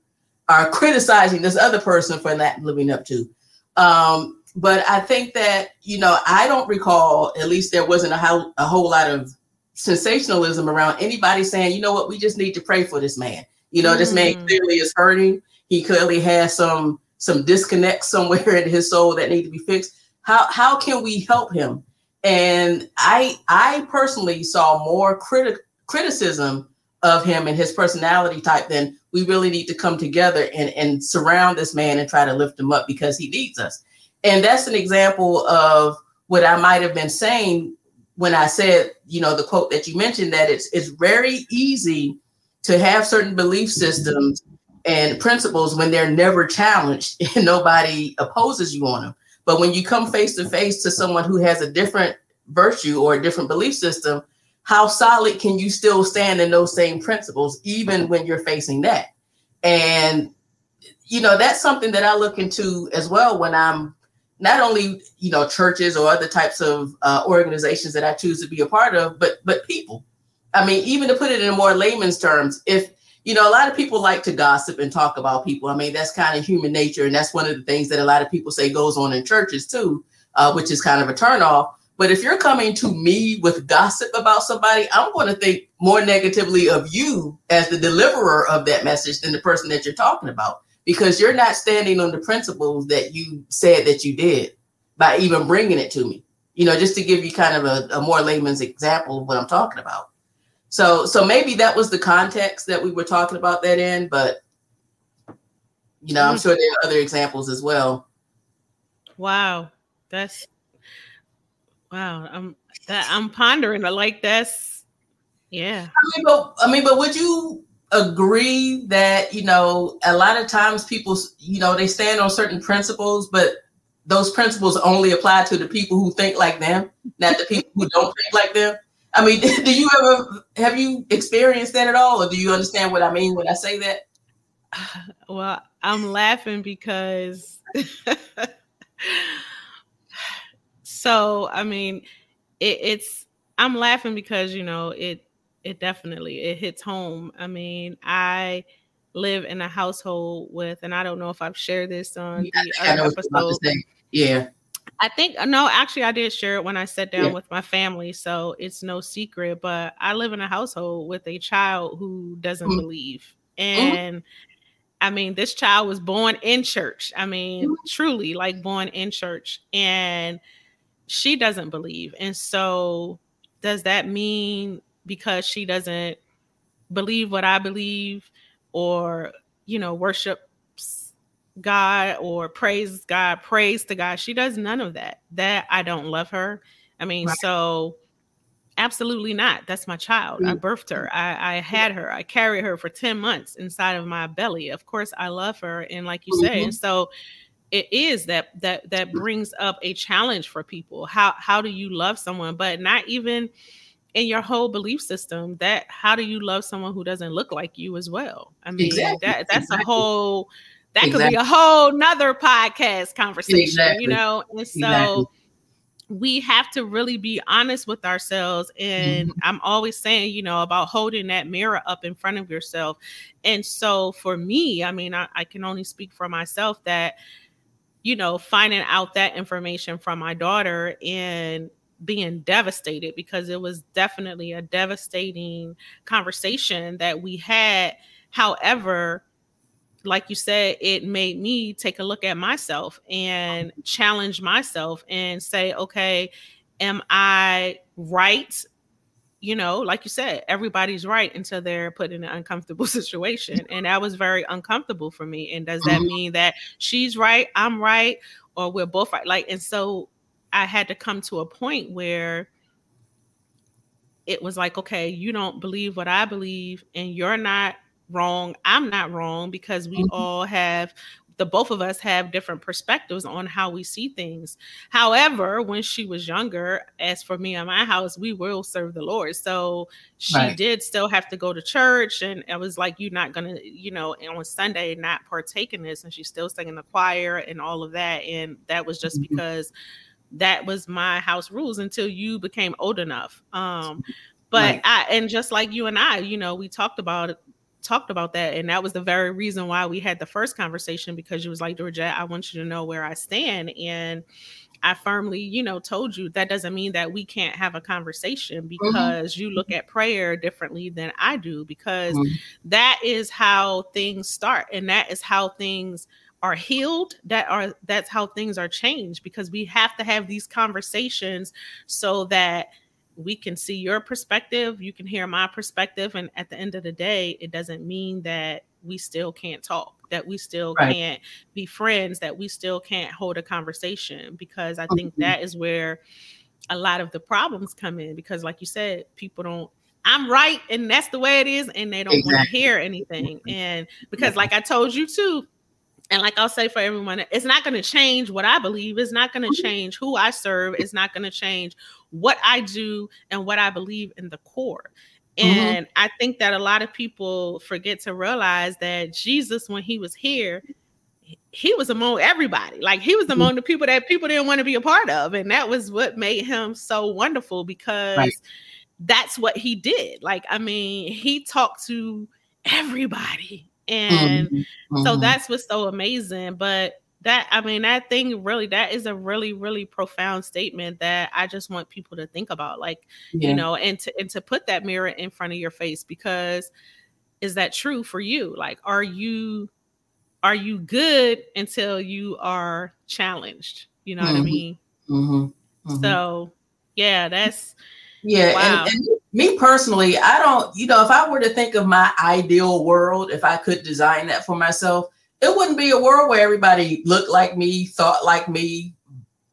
are criticizing this other person for not living up to. Um, but I think that you know I don't recall at least there wasn't a, ho- a whole lot of sensationalism around anybody saying you know what we just need to pray for this man. You know mm. this man mm. clearly is hurting. He clearly has some some disconnect somewhere in his soul that need to be fixed. How how can we help him? And I I personally saw more criti- criticism of him and his personality type, then we really need to come together and, and surround this man and try to lift him up because he needs us. And that's an example of what I might have been saying when I said, you know, the quote that you mentioned that it's it's very easy to have certain belief systems and principles when they're never challenged and nobody opposes you on them. But when you come face to face to someone who has a different virtue or a different belief system, how solid can you still stand in those same principles even when you're facing that? And you know that's something that i look into as well when i'm not only you know churches or other types of uh, organizations that i choose to be a part of but but people. I mean even to put it in more layman's terms if you know a lot of people like to gossip and talk about people. I mean that's kind of human nature and that's one of the things that a lot of people say goes on in churches too uh, which is kind of a turnoff but if you're coming to me with gossip about somebody, I'm going to think more negatively of you as the deliverer of that message than the person that you're talking about. because you're not standing on the principles that you said that you did by even bringing it to me. You know, just to give you kind of a, a more layman's example of what I'm talking about. So, so maybe that was the context that we were talking about that in, but you know, I'm mm-hmm. sure there are other examples as well. Wow, that's wow. I'm that I'm pondering. Like that's yeah. I mean, but I mean, but would you agree that you know a lot of times people you know they stand on certain principles, but those principles only apply to the people who think like them, not the people who don't think like them. I mean, do you ever have you experienced that at all, or do you understand what I mean when I say that? Well, I'm laughing because so I mean it, it's I'm laughing because you know it it definitely it hits home. I mean, I live in a household with, and I don't know if I've shared this on yeah, the other episode. Yeah. I think no, actually I did share it when I sat down yeah. with my family, so it's no secret. But I live in a household with a child who doesn't mm-hmm. believe. And mm-hmm. I mean, this child was born in church. I mean, mm-hmm. truly like born in church. And she doesn't believe. And so does that mean because she doesn't believe what I believe or, you know, worship God or praise God, praise to God. She does none of that. That I don't love her. I mean, right. so absolutely not. That's my child. Mm-hmm. I birthed her. I, I, had her. I carried her for 10 months inside of my belly. Of course, I love her. And like you mm-hmm. say, and so it is that that that brings up a challenge for people. How how do you love someone? But not even in your whole belief system that how do you love someone who doesn't look like you as well i mean exactly. that that's exactly. a whole that exactly. could be a whole nother podcast conversation you know and so we have to really be honest with ourselves and mm-hmm. i'm always saying you know about holding that mirror up in front of yourself and so for me i mean I, I can only speak for myself that you know finding out that information from my daughter and being devastated because it was definitely a devastating conversation that we had however like you said, it made me take a look at myself and challenge myself and say, okay, am I right? You know, like you said, everybody's right until they're put in an uncomfortable situation. And that was very uncomfortable for me. And does that mm-hmm. mean that she's right, I'm right, or we're both right? Like, and so I had to come to a point where it was like, okay, you don't believe what I believe, and you're not wrong i'm not wrong because we mm-hmm. all have the both of us have different perspectives on how we see things. However, when she was younger, as for me and my house, we will serve the Lord. So she right. did still have to go to church, and I was like, "You're not gonna, you know, on Sunday not partake in this." And she's still singing the choir and all of that, and that was just mm-hmm. because that was my house rules until you became old enough. Um, but right. I and just like you and I, you know, we talked about talked about that. And that was the very reason why we had the first conversation because she was like, Georgette, I want you to know where I stand. And I firmly, you know, told you that doesn't mean that we can't have a conversation mm-hmm. because mm-hmm. you look at prayer differently than I do, because mm-hmm. that is how things start and that is how things are healed that are that's how things are changed because we have to have these conversations so that we can see your perspective, you can hear my perspective, and at the end of the day, it doesn't mean that we still can't talk, that we still right. can't be friends, that we still can't hold a conversation because I think mm-hmm. that is where a lot of the problems come in because like you said, people don't I'm right and that's the way it is and they don't exactly. want to hear anything. And because like I told you too, and like I'll say for everyone, it's not going to change what I believe. It's not going to mm-hmm. change who I serve. It's not going to change what I do and what I believe in the core. Mm-hmm. And mm-hmm. I think that a lot of people forget to realize that Jesus, when he was here, he was among everybody. Like he was mm-hmm. among the people that people didn't want to be a part of. And that was what made him so wonderful because right. that's what he did. Like, I mean, he talked to everybody and mm-hmm. so mm-hmm. that's what's so amazing. But that I mean, that thing really that is a really, really profound statement that I just want people to think about. Like, yeah. you know, and to and to put that mirror in front of your face because is that true for you? Like, are you are you good until you are challenged? You know mm-hmm. what I mm-hmm. mean? Mm-hmm. Mm-hmm. So, yeah, that's yeah. Wow. And, and, me personally, I don't, you know, if I were to think of my ideal world, if I could design that for myself, it wouldn't be a world where everybody looked like me, thought like me,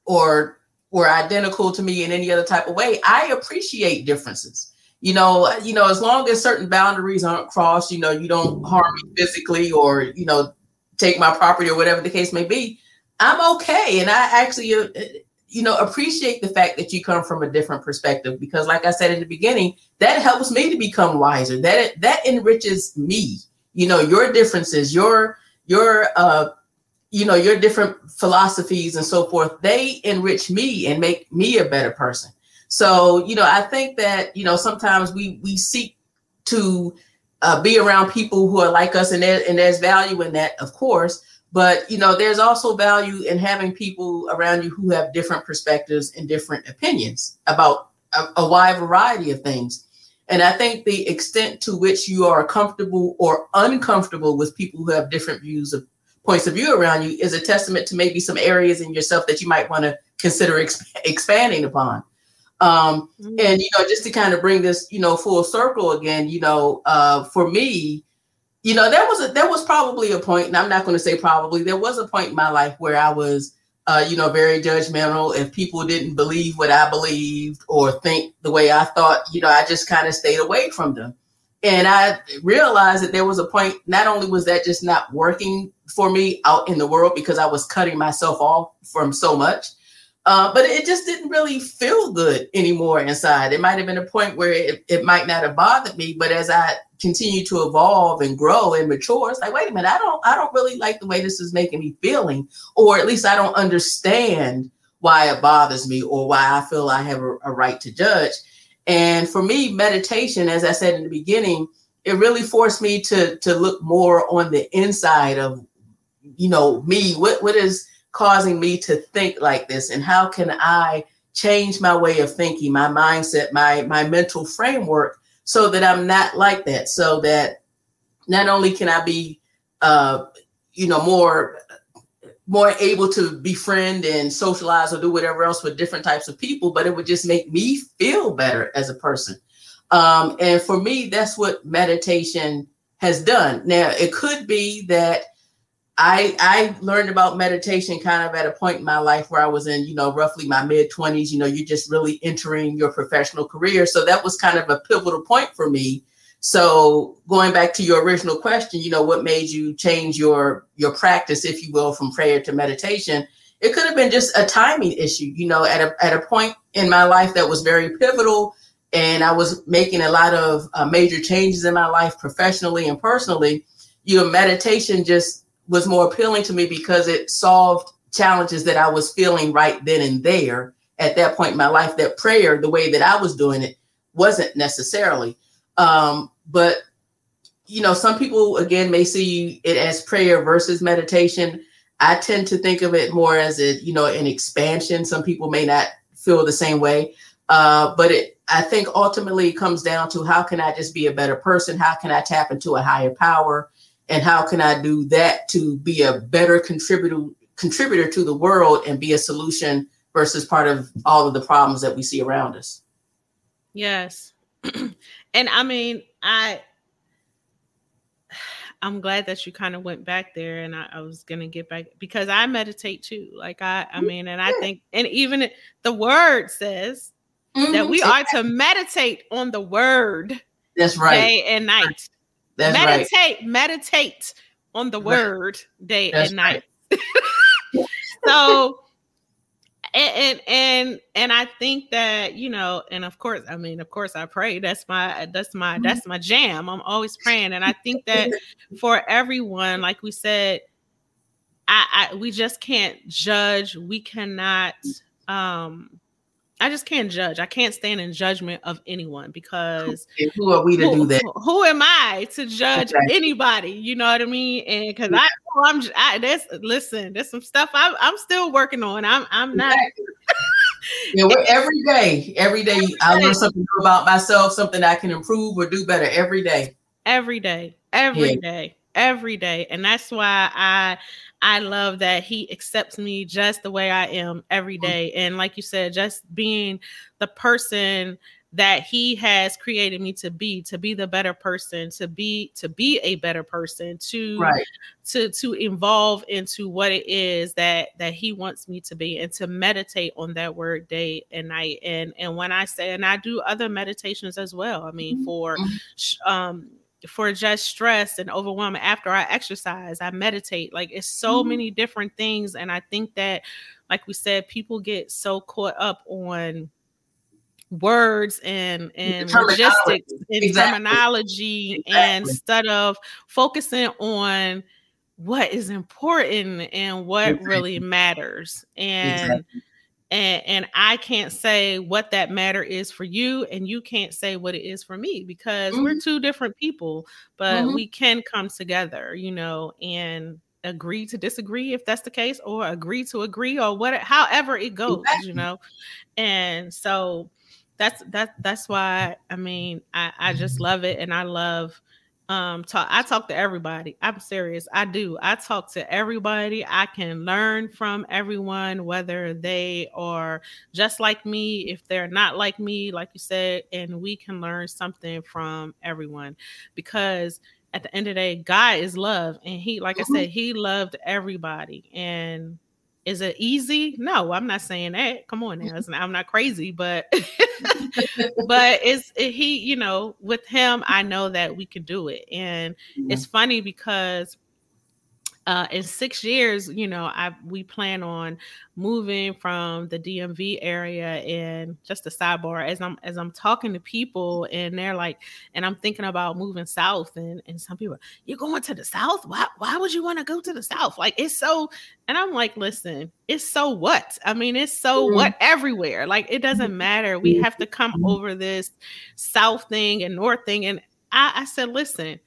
or were identical to me in any other type of way. I appreciate differences. You know, you know, as long as certain boundaries aren't crossed, you know, you don't harm me physically or, you know, take my property or whatever the case may be, I'm okay. And I actually, uh, you know, appreciate the fact that you come from a different perspective because, like I said in the beginning, that helps me to become wiser. That that enriches me. You know, your differences, your your uh, you know, your different philosophies and so forth. They enrich me and make me a better person. So, you know, I think that you know sometimes we we seek to uh, be around people who are like us, and there, and there's value in that, of course. But you know, there's also value in having people around you who have different perspectives and different opinions about a, a wide variety of things. And I think the extent to which you are comfortable or uncomfortable with people who have different views of points of view around you is a testament to maybe some areas in yourself that you might want to consider exp- expanding upon. Um, mm-hmm. And you know, just to kind of bring this, you know, full circle again, you know, uh, for me, you know, there was a there was probably a point, and I'm not going to say probably, there was a point in my life where I was, uh, you know, very judgmental. If people didn't believe what I believed or think the way I thought, you know, I just kind of stayed away from them. And I realized that there was a point. Not only was that just not working for me out in the world because I was cutting myself off from so much, uh, but it just didn't really feel good anymore inside. It might have been a point where it, it might not have bothered me, but as I continue to evolve and grow and mature, it's like, wait a minute, I don't, I don't really like the way this is making me feeling, or at least I don't understand why it bothers me or why I feel I have a, a right to judge. And for me, meditation, as I said in the beginning, it really forced me to to look more on the inside of, you know, me. What what is causing me to think like this and how can i change my way of thinking my mindset my my mental framework so that i'm not like that so that not only can i be uh you know more more able to befriend and socialize or do whatever else with different types of people but it would just make me feel better as a person. Um and for me that's what meditation has done. Now it could be that I I learned about meditation kind of at a point in my life where I was in, you know, roughly my mid 20s, you know, you're just really entering your professional career. So that was kind of a pivotal point for me. So going back to your original question, you know, what made you change your your practice, if you will, from prayer to meditation? It could have been just a timing issue, you know, at a at a point in my life that was very pivotal and I was making a lot of uh, major changes in my life professionally and personally. Your meditation just was more appealing to me because it solved challenges that I was feeling right then and there at that point in my life. That prayer, the way that I was doing it, wasn't necessarily. Um, but you know, some people again may see it as prayer versus meditation. I tend to think of it more as a you know an expansion. Some people may not feel the same way, uh, but it I think ultimately it comes down to how can I just be a better person? How can I tap into a higher power? And how can I do that to be a better contributor contributor to the world and be a solution versus part of all of the problems that we see around us. Yes. and I mean, I I'm glad that you kind of went back there and I, I, was gonna get back because I meditate too. Like I I mean, and I think and even the word says mm-hmm. that we are to meditate on the word that's right day and night. That's meditate, right. meditate on the word day That's and night. Right. so and, and and I think that you know, and of course, I mean, of course, I pray. That's my that's my mm-hmm. that's my jam. I'm always praying, and I think that for everyone, like we said, I, I we just can't judge. We cannot um I just can't judge. I can't stand in judgment of anyone because and who are we to who, do that? Who, am I to judge exactly. anybody? You know what I mean? And because yeah. I, I'm, I, listen, there's some stuff I'm, I'm still working on. I'm, I'm not. Exactly. yeah, we're, every day, every day I learn something new about myself, something I can improve or do better every day. Every day, every yeah. day. Every day. And that's why I I love that he accepts me just the way I am every mm. And like you said, just being the person that he has created me to be to be the better person to be to be a better person to right. to to evolve into what it is that that he wants me to be and to meditate on that word day and night and and when i say and i do other meditations as well i mean mm-hmm. for mm-hmm. um for just stress and overwhelm after I exercise, I meditate. Like it's so mm-hmm. many different things. And I think that, like we said, people get so caught up on words and and logistics and exactly. terminology exactly. and instead of focusing on what is important and what exactly. really matters and and and I can't say what that matter is for you and you can't say what it is for me because mm-hmm. we're two different people but mm-hmm. we can come together you know and agree to disagree if that's the case or agree to agree or what however it goes you know and so that's that that's why I mean I I just love it and I love um talk I talk to everybody. I'm serious. I do. I talk to everybody. I can learn from everyone whether they are just like me, if they're not like me, like you said, and we can learn something from everyone because at the end of the day, God is love. And he, like I mm-hmm. said, he loved everybody. And is it easy? No, I'm not saying that. Come on now, I'm not crazy, but but it's it, he. You know, with him, I know that we can do it, and mm-hmm. it's funny because uh, in six years, you know, I we plan on moving from the DMV area and just a sidebar as I'm as I'm talking to people and they're like, and I'm thinking about moving south and and some people, you're going to the south? Why why would you want to go to the south? Like it's so and I'm like, listen, it's so what? I mean, it's so mm-hmm. what everywhere. Like it doesn't matter. We have to come mm-hmm. over this south thing and north thing. And I, I said, listen,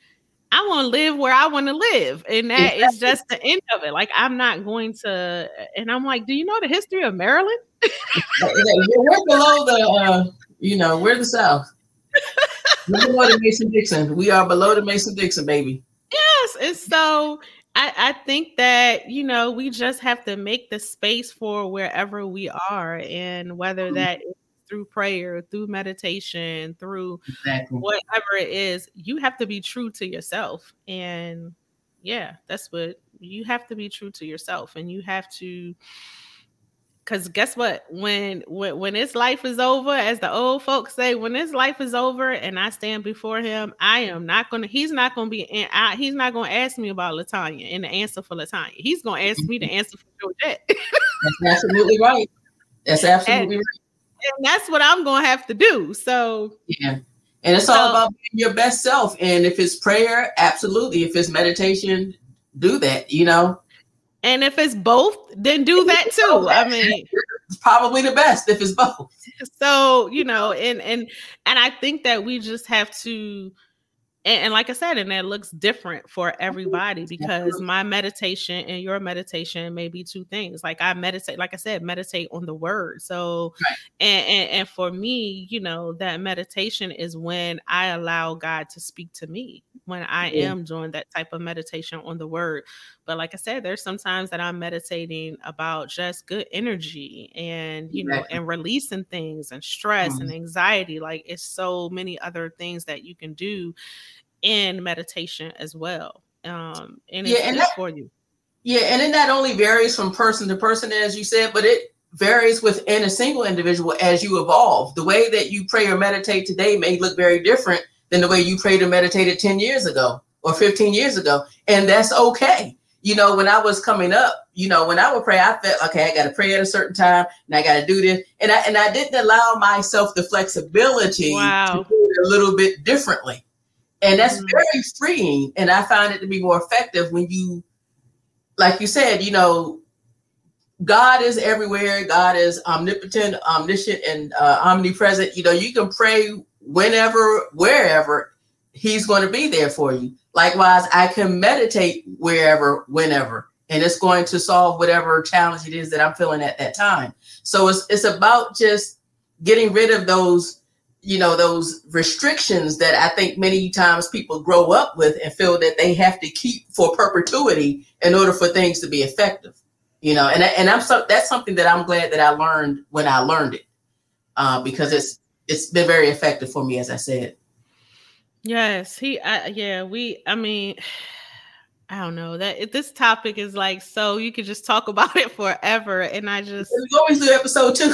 I want to live where I want to live. And that is just the end of it. Like, I'm not going to. And I'm like, do you know the history of Maryland? we're below the, uh, you know, we're the South. We're below the Mason Dixon. We are below the Mason Dixon, baby. Yes. And so I, I think that, you know, we just have to make the space for wherever we are. And whether mm-hmm. that is through prayer, through meditation, through exactly. whatever it is, you have to be true to yourself. And yeah, that's what you have to be true to yourself. And you have to because guess what when when when this life is over as the old folks say when this life is over and i stand before him i am not gonna he's not gonna be I, he's not gonna ask me about latanya and the answer for latanya he's gonna ask me the mm-hmm. answer for georgette that's absolutely right that's absolutely and, right and that's what I'm gonna have to do. So yeah. And it's so, all about being your best self. And if it's prayer, absolutely. If it's meditation, do that, you know. And if it's both, then do that too. I mean, it's probably the best if it's both. So, you know, and and and I think that we just have to and, and, like I said, and it looks different for mm-hmm. everybody because my meditation and your meditation may be two things. Like I meditate, like I said, meditate on the word. So, right. and, and and for me, you know, that meditation is when I allow God to speak to me when I yeah. am doing that type of meditation on the word. But like I said, there's sometimes that I'm meditating about just good energy and you know, and releasing things and stress mm-hmm. and anxiety. Like it's so many other things that you can do in meditation as well. Um, and yeah, and that, for you. Yeah, and it not only varies from person to person, as you said, but it varies within a single individual as you evolve. The way that you pray or meditate today may look very different than the way you prayed or meditated 10 years ago or 15 years ago. And that's okay. You know, when I was coming up, you know, when I would pray, I felt okay, I gotta pray at a certain time and I gotta do this. And I and I didn't allow myself the flexibility wow. to do it a little bit differently. And that's mm-hmm. very freeing. And I find it to be more effective when you, like you said, you know, God is everywhere. God is omnipotent, omniscient, and uh, omnipresent. You know, you can pray whenever, wherever, He's going to be there for you. Likewise, I can meditate wherever, whenever, and it's going to solve whatever challenge it is that I'm feeling at that time. So it's it's about just getting rid of those you know those restrictions that I think many times people grow up with and feel that they have to keep for perpetuity in order for things to be effective. You know, and and I'm so that's something that I'm glad that I learned when I learned it, uh, because it's it's been very effective for me, as I said. Yes, he. I, yeah, we. I mean. I don't know that this topic is like so you could just talk about it forever, and I just we always do episode two.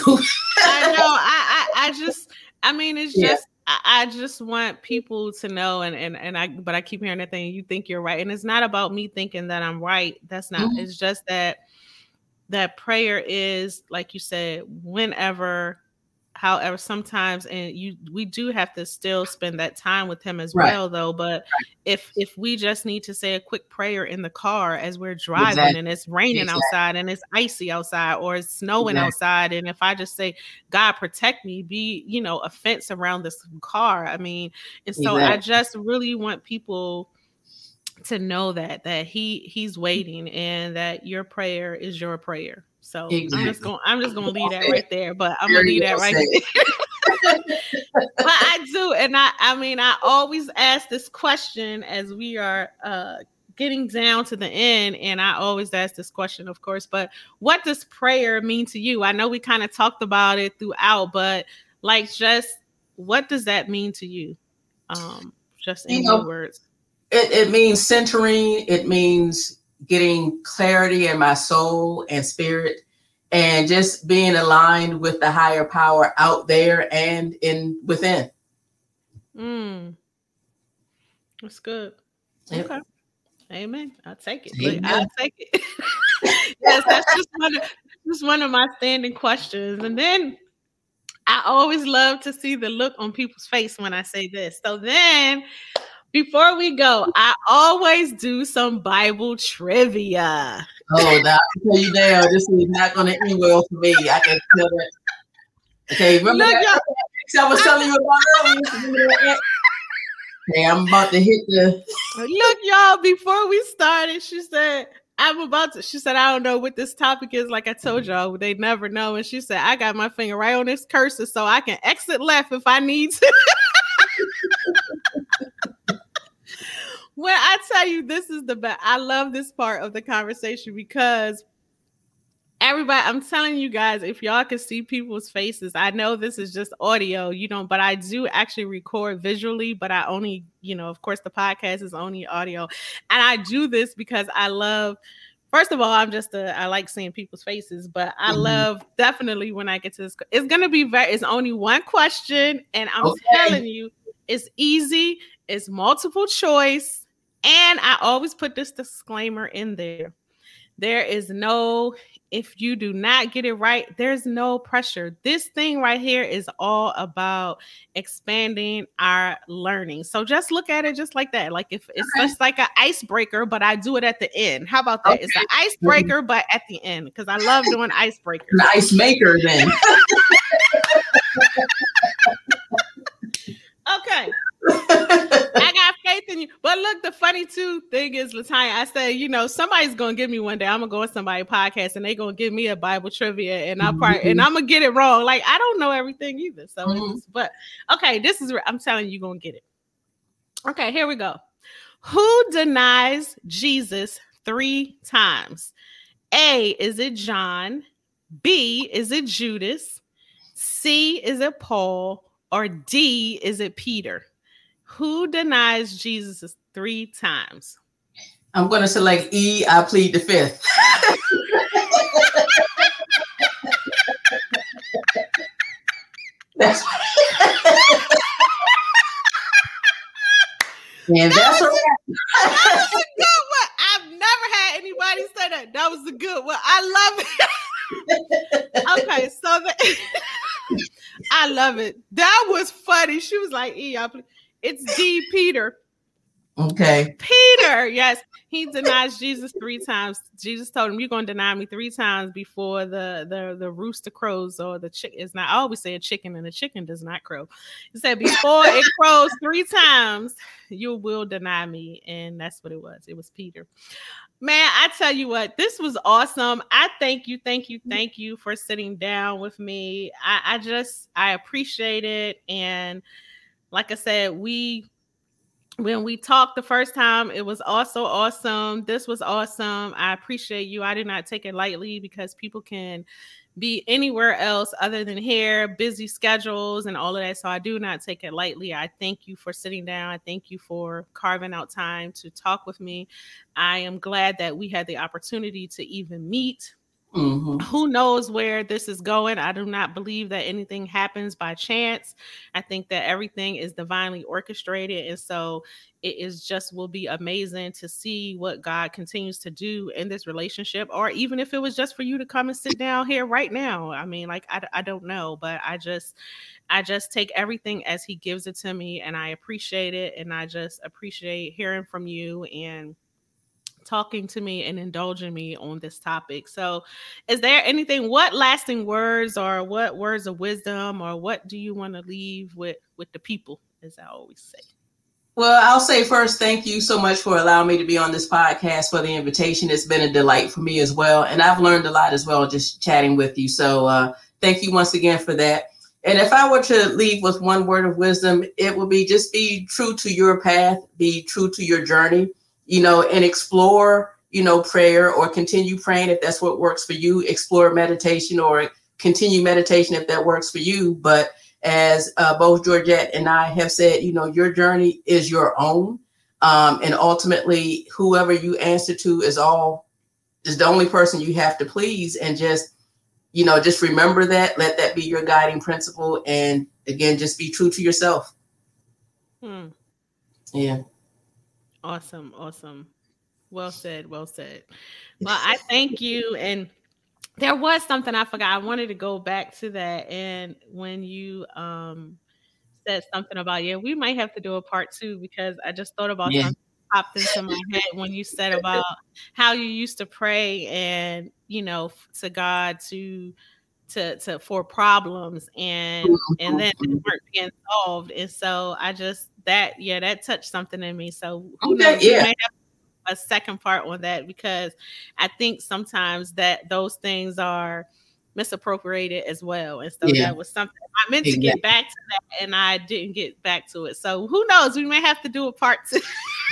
I know. I, I I just I mean it's yeah. just I, I, just want people to know and and and I but I keep hearing that thing you think you're right, and it's not about me thinking that I'm right. That's not. Mm-hmm. It's just that that prayer is like you said whenever however sometimes and you we do have to still spend that time with him as right. well though but right. if if we just need to say a quick prayer in the car as we're driving exactly. and it's raining exactly. outside and it's icy outside or it's snowing exactly. outside and if i just say god protect me be you know a fence around this car i mean and so i just really want people to know that that he he's waiting and that your prayer is your prayer so exactly. I'm just going I'm just gonna leave that right there. But I'm gonna leave that right there. but I do, and I I mean I always ask this question as we are uh getting down to the end, and I always ask this question, of course, but what does prayer mean to you? I know we kind of talked about it throughout, but like just what does that mean to you? Um, just in you know, words. It, it means centering, it means getting clarity in my soul and spirit and just being aligned with the higher power out there and in within. Mm. That's good. Yep. Okay. Amen. I'll take it. I'll take it. yes, that's just one of just one of my standing questions. And then I always love to see the look on people's face when I say this. So then before we go, I always do some Bible trivia. Oh, now I tell you now, this is not going to end well for me. I can tell that. Okay, remember Look, that? I was telling you about earlier. Okay, I'm about to hit the. Look, y'all. Before we started, she said, "I'm about to." She said, "I don't know what this topic is." Like I told mm-hmm. y'all, they never know. And she said, "I got my finger right on this cursor, so I can exit left if I need to." when I tell you this is the best, I love this part of the conversation because everybody, I'm telling you guys, if y'all can see people's faces, I know this is just audio, you know, but I do actually record visually, but I only, you know, of course, the podcast is only audio. And I do this because I love first of all, I'm just a I like seeing people's faces, but I mm-hmm. love definitely when I get to this. It's gonna be very. It's only one question, and I'm okay. telling you, it's easy. It's multiple choice. And I always put this disclaimer in there. There is no, if you do not get it right, there's no pressure. This thing right here is all about expanding our learning. So just look at it just like that. Like if it's okay. just like an icebreaker, but I do it at the end. How about that? Okay. It's an icebreaker, but at the end, because I love doing icebreakers. An ice maker, then. okay. I got faith in you. But look, the funny too thing is, Latanya, I said, you know, somebody's gonna give me one day. I'm gonna go on somebody podcast and they gonna give me a Bible trivia, and I'm part, mm-hmm. and I'm gonna get it wrong. Like I don't know everything either. So, mm-hmm. but okay, this is I'm telling you, you're gonna get it. Okay, here we go. Who denies Jesus three times? A is it John? B is it Judas? C is it Paul? Or D is it Peter? Who denies Jesus three times? I'm going to select E. I plead the fifth. that's and that's, that, was a, that was a good one. I've never had anybody say that. That was a good one. I love it. okay, so the I love it. That was funny. She was like, "E, I plead." It's D. Peter. Okay. Peter. Yes, he denies Jesus three times. Jesus told him, "You're going to deny me three times before the the the rooster crows or the chicken is not." I always say a chicken, and the chicken does not crow. He said, "Before it crows three times, you will deny me," and that's what it was. It was Peter. Man, I tell you what, this was awesome. I thank you, thank you, mm-hmm. thank you for sitting down with me. I, I just I appreciate it, and like I said, we when we talked the first time, it was also awesome. This was awesome. I appreciate you. I do not take it lightly because people can be anywhere else other than here, busy schedules and all of that. So I do not take it lightly. I thank you for sitting down. I thank you for carving out time to talk with me. I am glad that we had the opportunity to even meet. Mm-hmm. Who knows where this is going? I do not believe that anything happens by chance. I think that everything is divinely orchestrated. And so it is just will be amazing to see what God continues to do in this relationship, or even if it was just for you to come and sit down here right now. I mean, like, I, I don't know, but I just, I just take everything as He gives it to me and I appreciate it. And I just appreciate hearing from you and talking to me and indulging me on this topic. So, is there anything what lasting words or what words of wisdom or what do you want to leave with with the people as I always say? Well, I'll say first, thank you so much for allowing me to be on this podcast for the invitation. It's been a delight for me as well. And I've learned a lot as well just chatting with you. So uh, thank you once again for that. And if I were to leave with one word of wisdom, it would be just be true to your path, be true to your journey you know, and explore, you know, prayer or continue praying if that's what works for you. Explore meditation or continue meditation if that works for you. But as uh, both Georgette and I have said, you know, your journey is your own. Um, and ultimately, whoever you answer to is all is the only person you have to please. And just, you know, just remember that. Let that be your guiding principle. And again, just be true to yourself. Hmm. Yeah. Awesome, awesome. Well said, well said. Well, I thank you. And there was something I forgot. I wanted to go back to that. And when you um said something about, yeah, we might have to do a part two because I just thought about yeah. something popped into my head when you said about how you used to pray and you know to God to to to for problems and and mm-hmm. then they weren't being solved. And so I just that yeah, that touched something in me. So who okay, knows? Yeah. a second part on that because I think sometimes that those things are misappropriated as well. And so yeah. that was something I meant exactly. to get back to that and I didn't get back to it. So who knows? We may have to do a part two.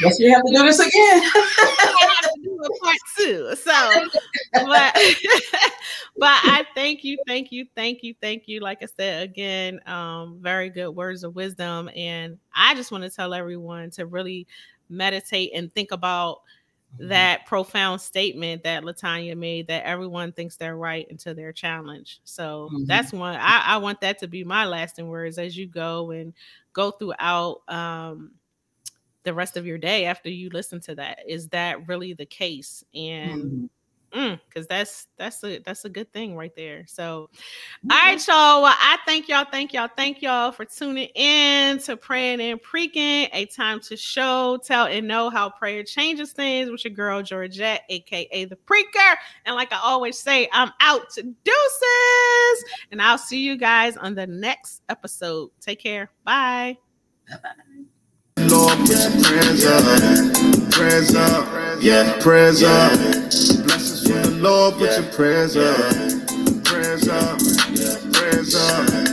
Yes, we have to do this again. have to do a part two. So but but I thank you, thank you, thank you, thank you. Like I said again, um, very good words of wisdom. And I just want to tell everyone to really meditate and think about. That profound statement that Latanya made that everyone thinks they're right until they're challenged. So mm-hmm. that's one I, I, want that to be my lasting words as you go and go throughout um, the rest of your day after you listen to that. Is that really the case? And mm-hmm because mm, that's that's a that's a good thing right there. So, mm-hmm. all right, y'all. Well, I thank y'all, thank y'all, thank y'all for tuning in to praying and preaching. A time to show, tell, and know how prayer changes things with your girl Georgette, aka the Preacher. And like I always say, I'm out to deuces, and I'll see you guys on the next episode. Take care. Bye. Bye. Lord, put your prayers up, prayers up, yeah, prayers up. Lord, put your prayers up. Prayers up. Prayers up.